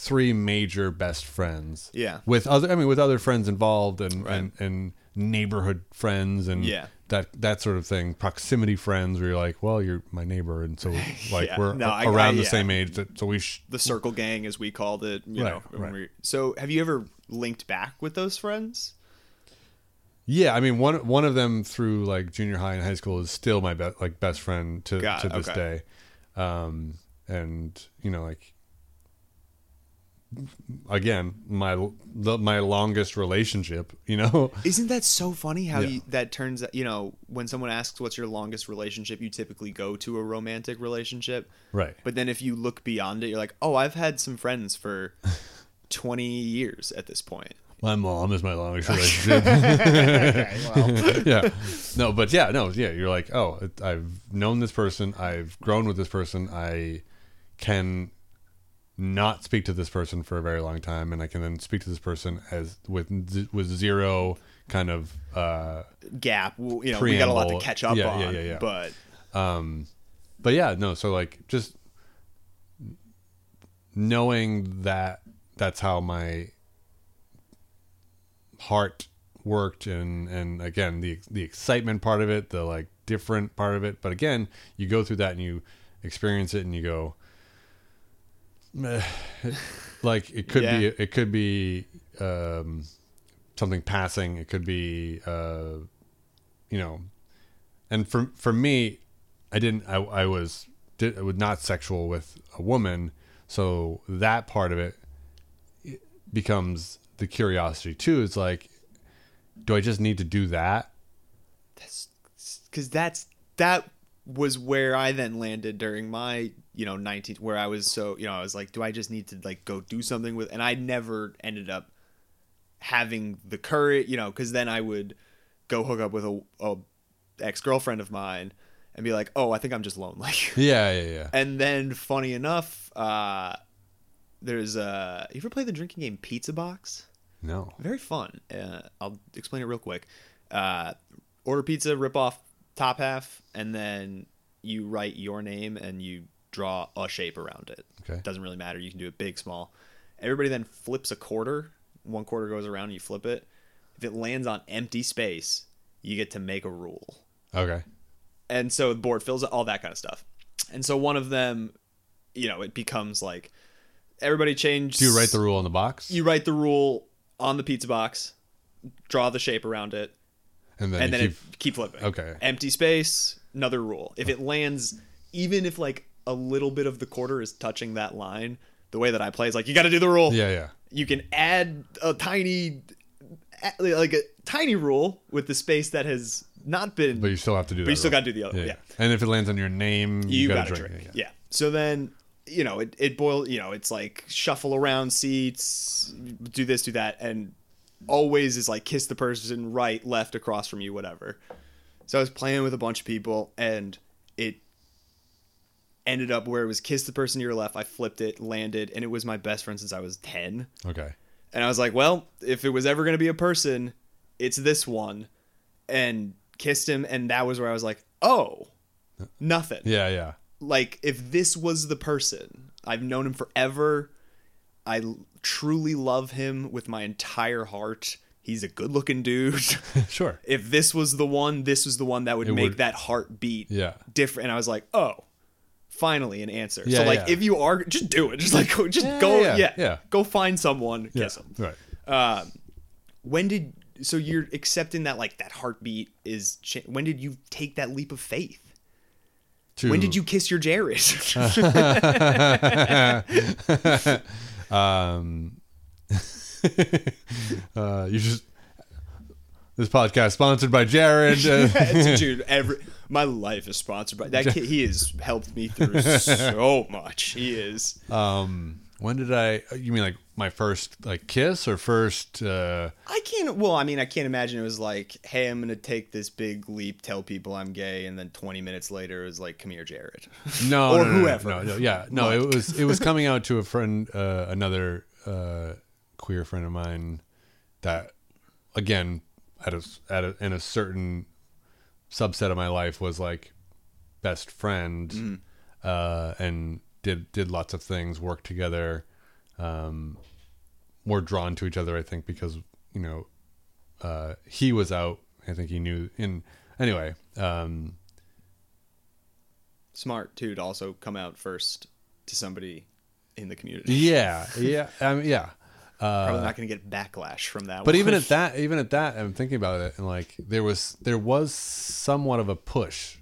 three major best friends. Yeah. With other I mean with other friends involved and Right. and, and neighborhood friends and Yeah. that that sort of thing. Proximity friends where you're like, well, you're my neighbor and so like Yeah. we're No, a- I- around I- the yeah. same age that so we sh- The circle gang, as we called it. You Right, know. right. we- so, have you ever linked back with those friends? Yeah, I mean one one of them through like junior high and high school is still my be- like best friend to to this okay. day, um, and you know like again my the, my longest relationship, you know. Isn't that so funny how Yeah. you, that turns out, you know, when someone asks what's your longest relationship, you typically go to a romantic relationship. Right. But then if you look beyond it, you're like, oh, I've had some friends for 20 years at this point. My mom is my longest relationship. yeah. No, but yeah, no, yeah. You're like, oh, I've known this person. I've grown with this person. I can not speak to this person for a very long time, and I can then speak to this person as with with zero kind of uh, Gap, you know, we got a lot to catch up Yeah, on. yeah, yeah, yeah. But um, but yeah, no. So like just knowing that that's how my heart worked, and and again the the excitement part of it, the like different part of it. But again, you go through that and you experience it, and you go. Like it could be it could be um, something passing it could be uh, you know and for for me I didn't. I, I was did, I was not sexual with a woman, so that part of it becomes the curiosity too. It's like, do I just need to do that? that's because that's that was where I then landed during my you know 19 where I was so you know I was like do I just need to like go do something with and I never ended up having the courage you know because then I would go hook up with a, a ex girlfriend of mine and be like oh I think I'm just lonely Yeah, yeah, yeah. and then funny enough uh there's uh, you ever play the drinking game Pizza Box? No. Very fun. Uh, I'll explain it real quick. Uh, order pizza, rip off top half, and then you write your name and you draw a shape around it. Okay. Doesn't really matter. You can do it big, small. Everybody then flips a quarter. One quarter goes around and you flip it. If it lands on empty space, you get to make a rule. Okay. And so the board fills it, all that kind of stuff. And so one of them, you know, it becomes like everybody change. Do you write the rule on the box? You write the rule on the pizza box, draw the shape around it, and then, and then keep, it keep flipping. Okay. Empty space, another rule. If it lands, even if like a little bit of the quarter is touching that line, the way that I play is like you got to do the rule. Yeah, yeah. You can add a tiny, like a tiny rule with the space that has not been. But you still have to do that. But you still got to do the other. Yeah. And if it lands on your name, you, You, got to drink. drink. Yeah. So then you know it it boils. You know it's like shuffle around seats, do this, do that, and always is like kiss the person right, left, across from you, whatever. So I was playing with a bunch of people, and it ended up where it was kiss the person to your left. I flipped it, landed, and it was my best friend since I was ten. Okay. And I was like, well, if it was ever going to be a person, it's this one. And kissed him. And that was where I was like, oh, nothing. Yeah, yeah. Like, if this was the person, I've known him forever. I truly love him with my entire heart. He's a good looking dude. sure. if this was the one, this was the one that would It make would- that heart beat Yeah. different. And I was like, oh, finally an answer. Yeah, so like, yeah. if you are, just do it. Just like, go, just Yeah, go, yeah, yeah, go find someone, kiss him. Right. Um, when did so you're accepting that like that heartbeat is? Cha- when did you take that leap of faith? To, When did you kiss your Jared? Um, uh, you just this podcast sponsored by Jared. Uh, Dude, every my life is sponsored by that kid. He has helped me through so much. He is. um, when did I? You mean like my first like kiss or first? Uh, I can't. Well, I mean, I can't imagine it was like, "Hey, I'm gonna take this big leap, tell people I'm gay," and then 20 minutes later, it was like, "Come here, Jared." no, Or no, no, no, whoever. No, no, yeah, no. It was it was coming out to a friend, uh, another uh, queer friend of mine that again at a at a, in a certain subset of my life was like best friend uh, and did did lots of things worked together um, more drawn to each other i think because you know uh, he was out. I think he knew in anyway um, Smart too to also come out first to somebody in the community. yeah yeah I mean, Probably not gonna get backlash from that. But one. even at that, even at that, I'm thinking about it, and like there was there was somewhat of a push.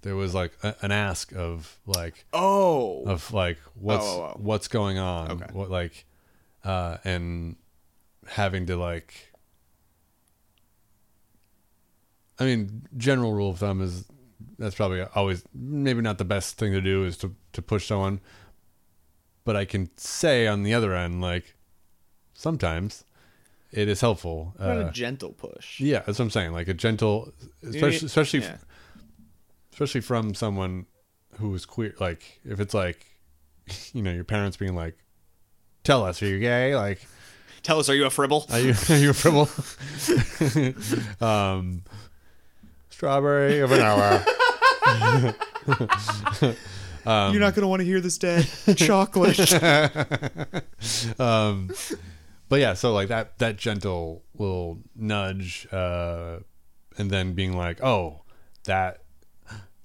There was like a, an ask of like oh, of like what's Oh, oh, oh. what's going on, Okay. what like, uh, and having to like. I mean, general rule of thumb is that's probably always maybe not the best thing to do is to to push someone. But I can say on the other end, like sometimes it is helpful. what Uh, a gentle push. yeah, that's what I'm saying. Like a gentle, especially especially Yeah. especially from someone who is queer. Like if it's like, you know, your parents being like, "Tell us, are you gay?" Like, Tell us, are you a fribble? are you are you a fribble? um, strawberry or vanilla. You're not gonna want to hear this, Dad. Chocolate. um, but yeah, so like that that gentle little nudge, uh, and then being like, "Oh, that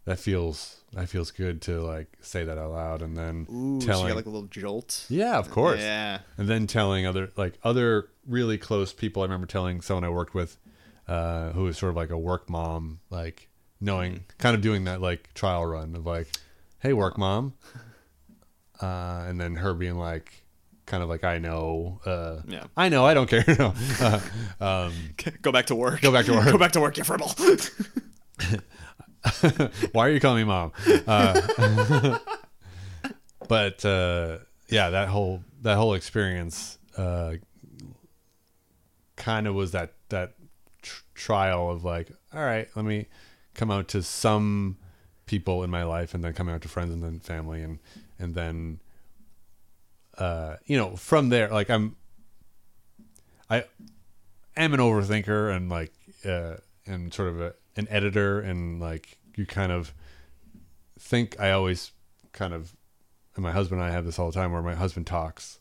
that feels that feels good to like say that out loud," and then Ooh, so you telling, got like a little jolt. yeah, of course, Yeah. and then telling other like other really close people. I remember telling someone I worked with, uh, who was sort of like a work mom, like knowing, kind of doing that like trial run of like, "Hey, work mom," uh, and then her being like, kind of like, "I know, uh, Yeah. I know, I don't care." no, uh, um, Go back to work. Go back to work. Go back to work, you fribble. why are you calling me mom? Uh, but uh, yeah, that whole that whole experience uh, kind of was that that tr- trial of like, all right, let me come out to some people in my life, and then coming out to friends and then family, and and then uh, you know, from there, like I'm, I am an overthinker and like, uh, and sort of a, an editor and like you kind of think I always kind of, and my husband and I have this all the time where my husband talks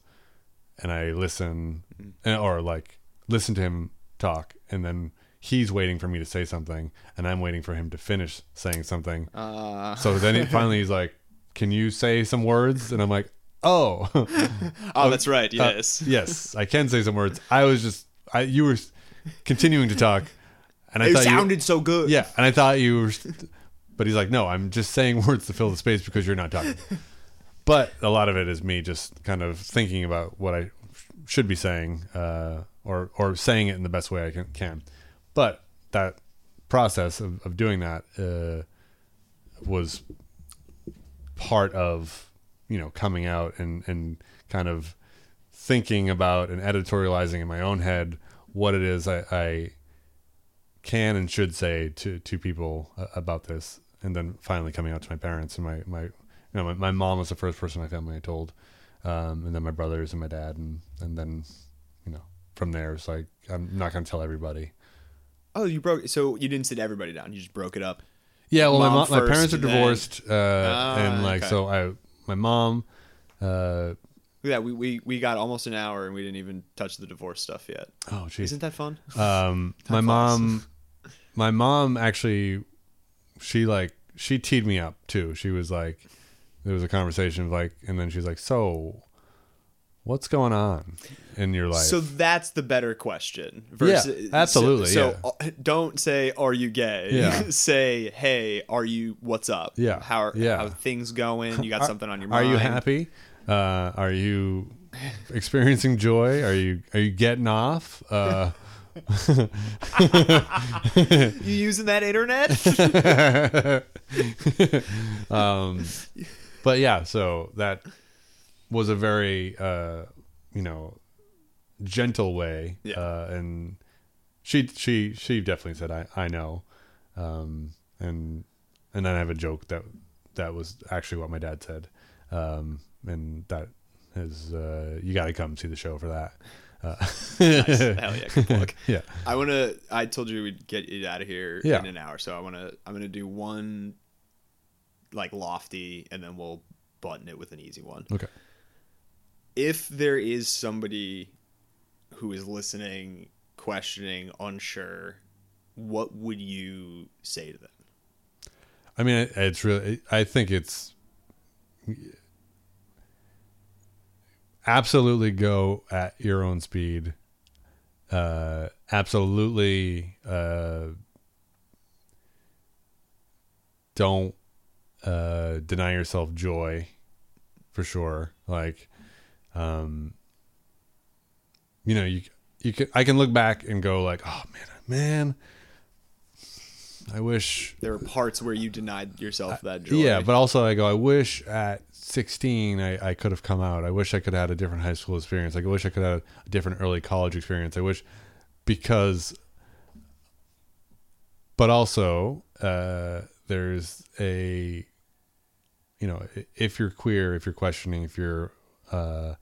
and I listen and- or like listen to him talk and then he's waiting for me to say something and I'm waiting for him to finish saying something. Uh, So then he, finally he's like, "Can you say some words?" And I'm like, "Oh, oh, that's right. uh, Yes. yes, I can say some words." I was just, I you were continuing to talk, and I it thought sounded so good. yeah, and I thought you were, but he's like, "No, I'm just saying words to fill the space because you're not talking." But a lot of it is me just kind of thinking about what I should be saying, uh, or or saying it in the best way I can. can. But that process of, of doing that uh, was part of you know coming out and and kind of thinking about and editorializing in my own head what it is I, I can and should say to to people about this and then finally coming out to my parents and my my you know my, my mom was the first person in my family I told um, and then my brothers and my dad and and then you know from there it's like I'm not going to tell everybody Oh, you broke. So you didn't sit everybody down. You just broke it up. Yeah, well, my, Mom mom, my parents are then- divorced, uh, Ah, and like okay. so, I my mom, uh, that. We, we we got almost an hour and we didn't even touch the divorce stuff yet. oh jeez, Isn't that fun? um, my mom, my mom actually, she like she teed me up too. She was like, there was a conversation of like, and then she's like, so, what's going on in your life? So that's the better question. Yeah, absolutely, So, yeah. so uh, don't say "Are you gay?" Yeah. say "Hey, are you? What's up? Yeah, How are yeah. how things going? You got Are- something on your mind? are you happy? Uh, are you experiencing joy? Are you are you getting off? Uh, You using that internet? um, but yeah, so that was a very uh, you know gentle way, Yeah. uh, and she she she definitely said I I know, um, and and then I have a joke that that was actually what my dad said, um, and that is uh, you got to come see the show for that. Uh, Hell yeah, good plug. yeah. I want to. I told you we'd get it out of here Yeah. in an hour, so I want to. I'm gonna do one like lofty, and then we'll button it with an easy one. Okay. If there is somebody who is listening, questioning, unsure, what would you say to them? I mean, it's really. I think it's absolutely go at your own speed. Uh, absolutely, uh, don't uh, deny yourself joy, for sure. Like, um, you know, you you can. I can look back and go like, oh man, man. I wish There are parts where you denied yourself that joy. yeah, but also I go, I wish at 16 I, I could have come out. I wish I could have had a different high school experience. Like, I wish I could have a different early college experience. I wish because, but also uh, there's a, you know, if you're queer, if you're questioning, if you're uh,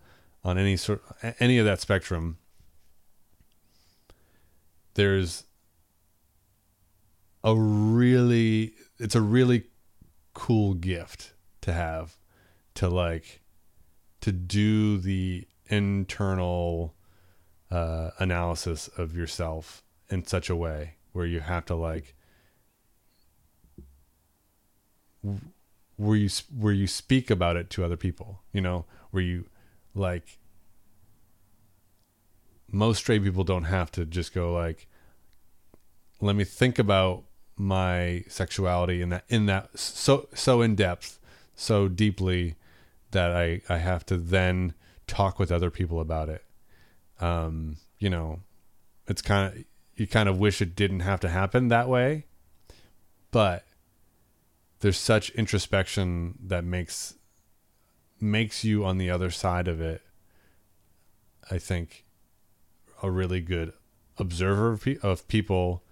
on any sort, any of that spectrum, there's a really it's a really cool gift to have to like to do the internal uh, analysis of yourself in such a way where you have to like where you where you speak about it to other people you know where you like most straight people don't have to just go like let me think about my sexuality in that in that so so in depth so deeply that i i have to then talk with other people about it. Um you know it's kind of you kind of wish it didn't have to happen that way but there's such introspection that makes makes you on the other side of it i think a really good observer of, pe- of people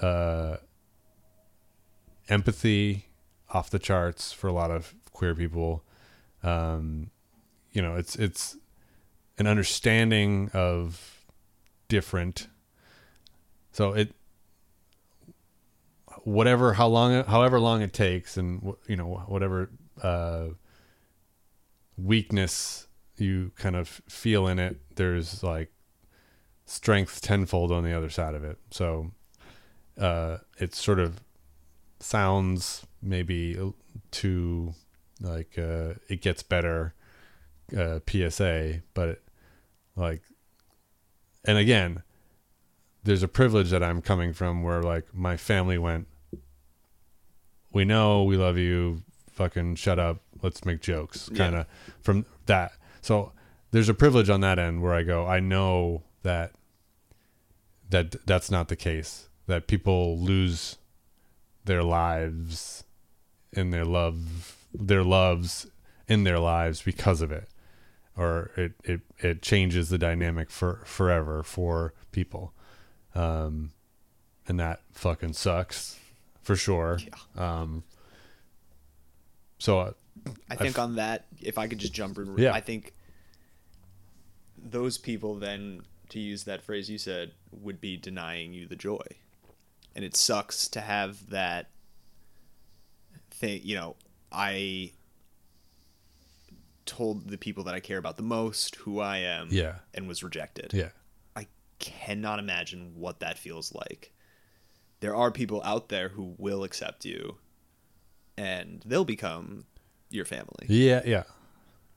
uh, empathy off the charts for a lot of queer people. Um, you know it's it's an understanding of different so it whatever how long however long it takes and you know whatever uh weakness you kind of feel in it there's like strength tenfold on the other side of it. So uh it sort of sounds maybe too like uh it gets better uh PSA but like and again there's a privilege that I'm coming from where like my family went we know we love you fucking shut up let's make jokes kind of from that. So there's a privilege on that end where I go I know that that that's not the case that people lose their lives in their love their loves in their lives because of it or it it, it changes the dynamic for forever for people. Um and that fucking sucks for sure. Um so I think on that, if I could just jump in, Yeah. I think those people then, to use that phrase you said, would be denying you the joy, and it sucks to have that thing. You know, I told the people that I care about the most who I am, Yeah. and was rejected. yeah I cannot imagine what that feels like. There are people out there who will accept you, and they'll become your family. Yeah, yeah,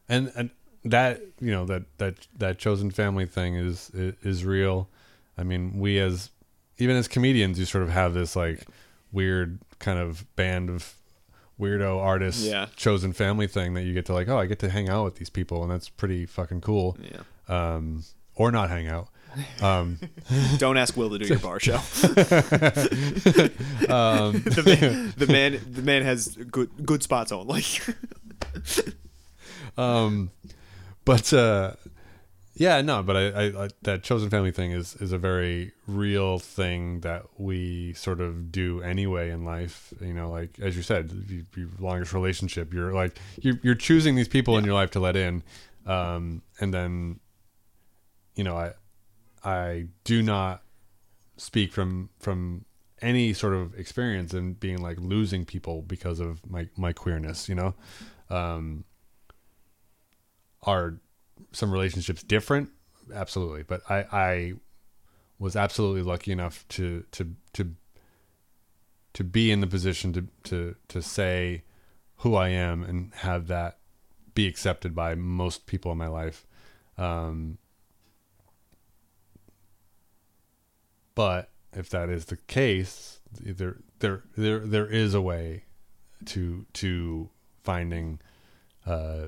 and and that you know that that that chosen family thing is is, is real. I mean, we as even as comedians, you sort of have this like weird kind of band of weirdo artists, Yeah. chosen family thing that you get to like, oh, I get to hang out with these people, and that's pretty fucking cool. Yeah. Um, or not hang out. Um, Don't ask Will to do your bar show. um, the man, the man, the man has good good spots only. um but uh yeah no but I, I, I that chosen family thing is is a very real thing that we sort of do anyway in life you know like as you said you, your longest relationship you're like you're, you're choosing these people in your life to let in um and then you know i i do not speak from from any sort of experience in being like losing people because of my my queerness you know? Um are some relationships different? Absolutely. But i i was absolutely lucky enough to to to to be in the position to to to say who i am and have that be accepted by most people in my life. Um but if that is the case there there there there is a way to to finding uh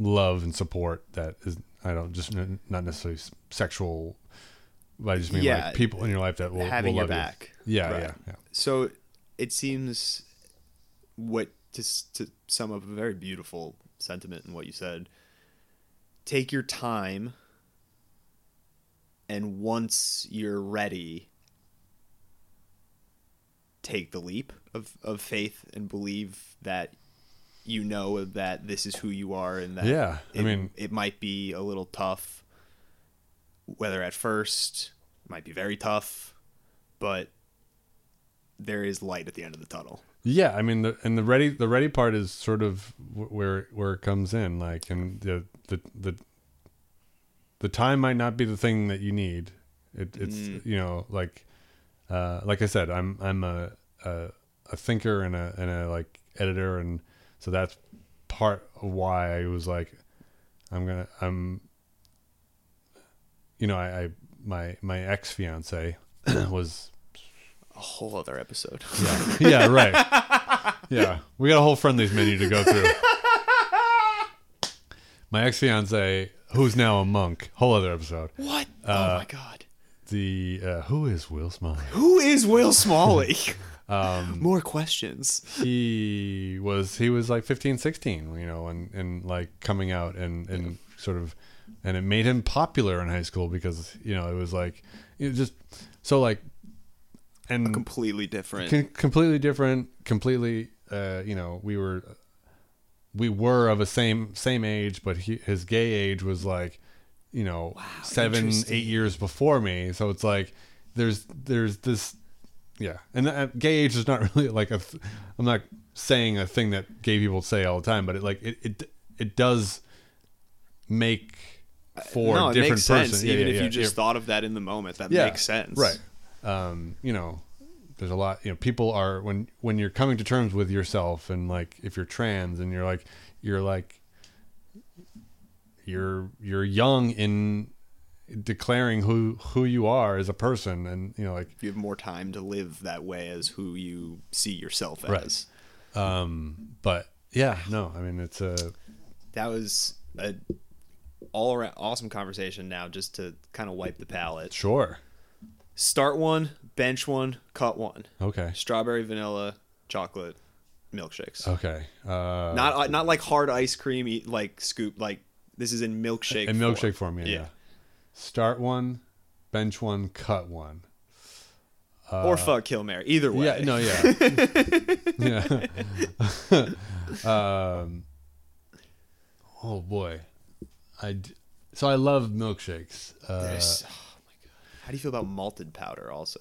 love and support that is I don't just n- not necessarily sexual. But I just mean Yeah, like people in your life that will having will your love you. back. Yeah, Right. yeah, yeah. So it seems what to to sum up a very beautiful sentiment in what you said. Take your time, and once you're ready, take the leap of, of faith and believe that you know that this is who you are and that Yeah, I mean- it might be a little tough whether at first it might be very tough but there is light at the end of the tunnel. Yeah, I mean, the, and the ready the ready part is sort of where where it comes in, like, and the the the the time might not be the thing that you need. It, it's Mm. you know like uh, like I said, I'm I'm a, a a thinker and a and a like editor, and so that's part of why I was like, I'm gonna I'm you know I, I my my ex fiance was a whole other episode yeah. yeah, right. Yeah, we got a whole Friendly's menu to go through. My ex fiance, who's now a monk, whole other episode. what? Uh, oh my god. The uh, who is Will Smalley? who is will smalley? Um, more questions. he was he was like 15, 16, you know, and and like coming out and and sort of, and it made him popular in high school because you know it was like it just so like, and completely different Com- completely different completely uh you know we were we were of a same same age, but he, his gay age was like, you know, seven eight years before me. So it's like there's there's this, yeah, and uh, gay age is not really like a. Th- I'm not saying a thing that gay people say all the time, but it like it it it does make for no, a different person. sense. Yeah, Even yeah, if yeah, you just thought of that in the moment, that makes sense. Right. Um, you know, there's a lot, you know, people are when when you're coming to terms with yourself and like if you're trans and you're like you're like you're you're young in declaring who who you are as a person and you know like You have more time to live that way as who you see yourself Right. as. um but yeah, no, I mean it's a That was a all around awesome conversation. Now, just to kind of wipe the palate. sure. Start one, bench one, cut one. Okay. Strawberry, vanilla, chocolate, milkshakes. Okay. Uh Not uh, not like hard ice cream, eat like scoop. Like this is in milkshake. in form. milkshake form, yeah, yeah. Yeah. Start one, bench one, cut one. or fuck kill Mary. Either way. Uh, Yeah, no, yeah. yeah. um, oh boy. I d- so I love milkshakes. Uh, oh my god. How do you feel about malted powder? Also,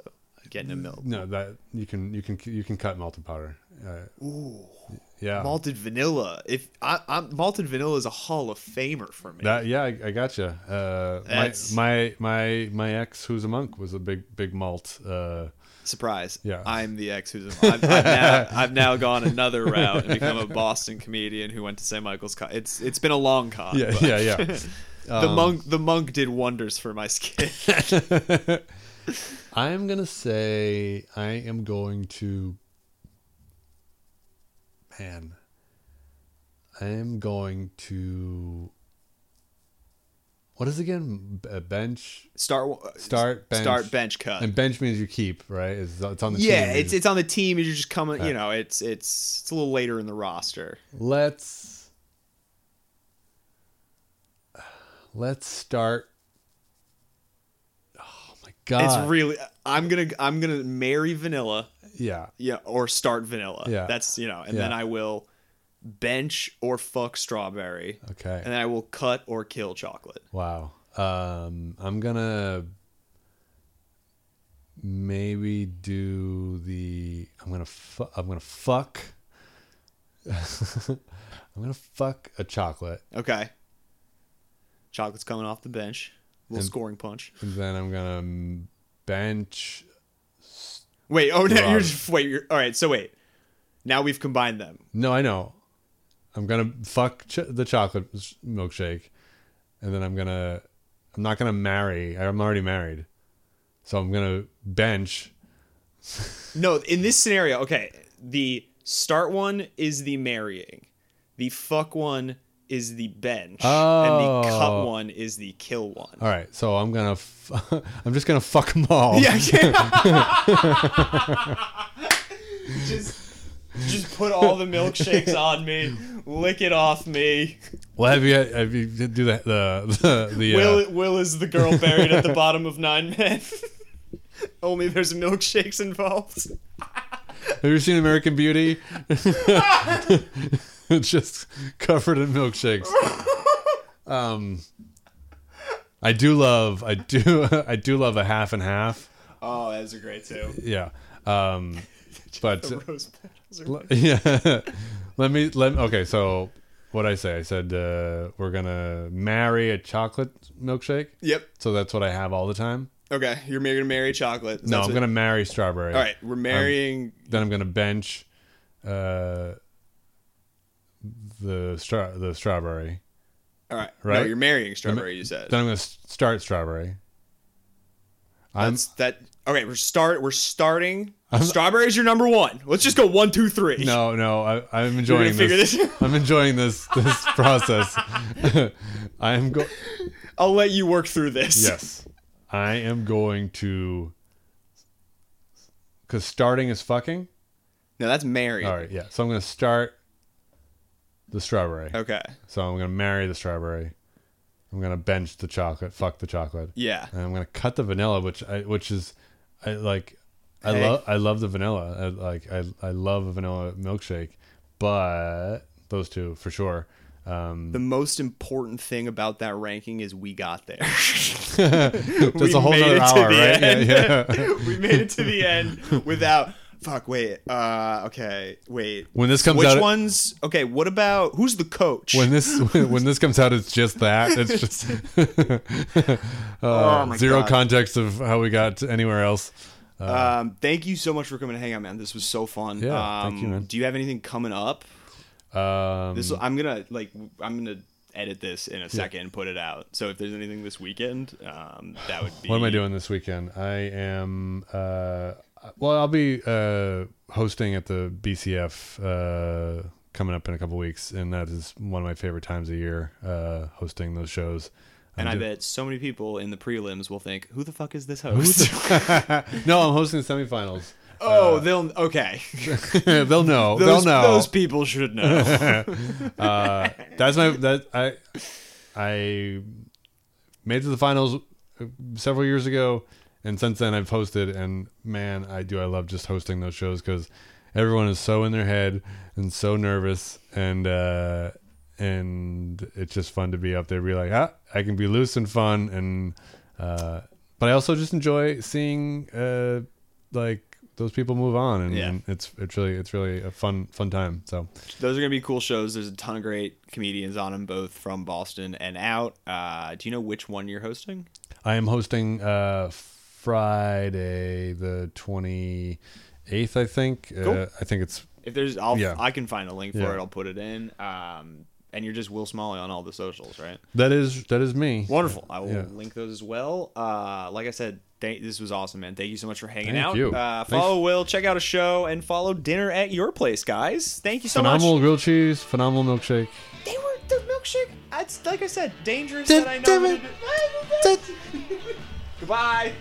getting a milk. no, that you can you can you can cut malted powder. Uh, Ooh, yeah. malted vanilla. If I, I'm malted vanilla is a Hall of Famer for me. that yeah, I, I gotcha. Uh, my, my my my ex, who's a monk, was a big big malt. Uh, Surprise. Yeah. I'm the ex who's. I've, I've, now, I've now gone another route and become a Boston comedian who went to St. Michael's. Co- it's it's been a long con. yeah, but yeah, yeah. The Um, monk the monk did wonders for my skin. I'm gonna say I am going to. Man, I am going to. What is it again? A uh, bench. Start Start, bench. start bench cut. And bench means you keep, right? It's, it's on the yeah, team. it's it's on the team. You're just coming. You know, it's it's it's a little later in the roster. let's let's start. God! It's really. I'm gonna I'm gonna marry vanilla. yeah. Yeah, or start vanilla. Yeah. That's you know, and Yeah. then I will bench or fuck strawberry, Okay. and then I will cut or kill chocolate. Wow. Um, I'm gonna maybe do the. I'm gonna. Fu- I'm gonna fuck. I'm gonna fuck a chocolate, Okay. Chocolate's coming off the bench. Little And- scoring punch. and then I'm gonna bench. Wait. Oh no. You're just wait. You're all right. So wait. Now we've combined them. No, I know. I'm gonna fuck ch- the chocolate milkshake, and then I'm gonna. I'm not gonna marry. I'm already married, so I'm gonna bench. No, in this scenario, okay. The start one is the marrying. The fuck one is the bench, and the cut Oh. one is the kill one. All right, so I'm gonna. F- I'm just gonna fuck them all. Yeah. just, just put all the milkshakes on me. Lick it off me. Well, have you have you do the the the, the uh, Will Will is the girl buried at the bottom of Nine Men. Only there's milkshakes involved. have you seen American Beauty? It's just covered in milkshakes. Um, I do love I do I do love a half and half. Oh, that's a great too. Yeah. Um, but The rose petals L- yeah let me let okay so what i say i said uh we're gonna marry a chocolate milkshake Yep. so that's what i have all the time Okay, you're gonna marry chocolate. no i'm what- gonna marry strawberry All right, we're marrying. then i'm gonna bench uh the straw the strawberry all right, No, right? you're marrying strawberry. You said. then i'm gonna start strawberry i'm That's that. Okay, we're start. We're starting. Strawberry's your number one. Let's just go one, two, three. no no I, i'm You're enjoying figure this, this. i'm enjoying this this process i'm go I'll let you work through this. Yes. I am going to. Because starting is fucking. No, that's marry. All right, yeah. So I'm going to start the strawberry. Okay. So I'm going to marry the strawberry. I'm going to bench the chocolate, fuck the chocolate. Yeah. And I'm going to cut the vanilla, which I, which is, I like, I Hey. love, I love the vanilla. I, like, I, I love a vanilla milkshake, but, those two for sure. Um, The most important thing about that ranking is we got there. that's We a whole made nother it to hour, the right? end. Yeah, yeah. we made it to the end without. Fuck. Wait. Uh. Okay. Wait. When this comes Which out, ones? Okay. What about who's the coach? when this when this comes out, it's just that. It's just uh, Oh zero God. context of how we got to anywhere else. um. Thank you so much for coming to hang out, man. This was so fun. Yeah, Um, thank you, man. Do you have anything coming up? Um, This. I'm gonna like. I'm gonna edit this in a second and put it out. So if there's anything this weekend, um, that would be. What am I doing this weekend? I am. Uh, well, I'll be uh, hosting at the BCF uh, coming up in a couple weeks, and that is one of my favorite times of year. Uh, hosting those shows. And I bet so many people in the prelims will think, "Who the fuck is this host?" no, I'm hosting the semifinals. oh, they'll okay. They'll know. Those, They'll know. those people should know. uh, that's my that I I made to the finals uh, several years ago, and since then I've hosted. And man, I do I love just hosting those shows because everyone is so in their head and so nervous, and uh, and it's just fun to be up there, be like, ah, I can be loose and fun, and uh, but I also just enjoy seeing uh, like those people move on, and, Yeah. and it's it's really it's really a fun fun time. So. Those are gonna be cool shows. There's a ton of great comedians on them, both from Boston and out. Uh, do you know which one you're hosting? I am hosting uh, Friday the twenty eighth. I think. Cool. Uh, I think it's If there's, I'll, Yeah. I can find a link for Yeah. it. I'll put it in. Um, and you're just Will Smalley on all the socials, right? that is that is me. Wonderful. I will Yeah. link those as well. Uh, like I said, thank, this was awesome, man. Thank you so much for hanging Thank out. you. Uh, Thanks. follow Will, check out a show, and follow dinner at your place, guys. Thank you so phenomenal much. grilled cheese, phenomenal milkshake. They were the milkshake. It's like I said, dangerous that I know. Bye.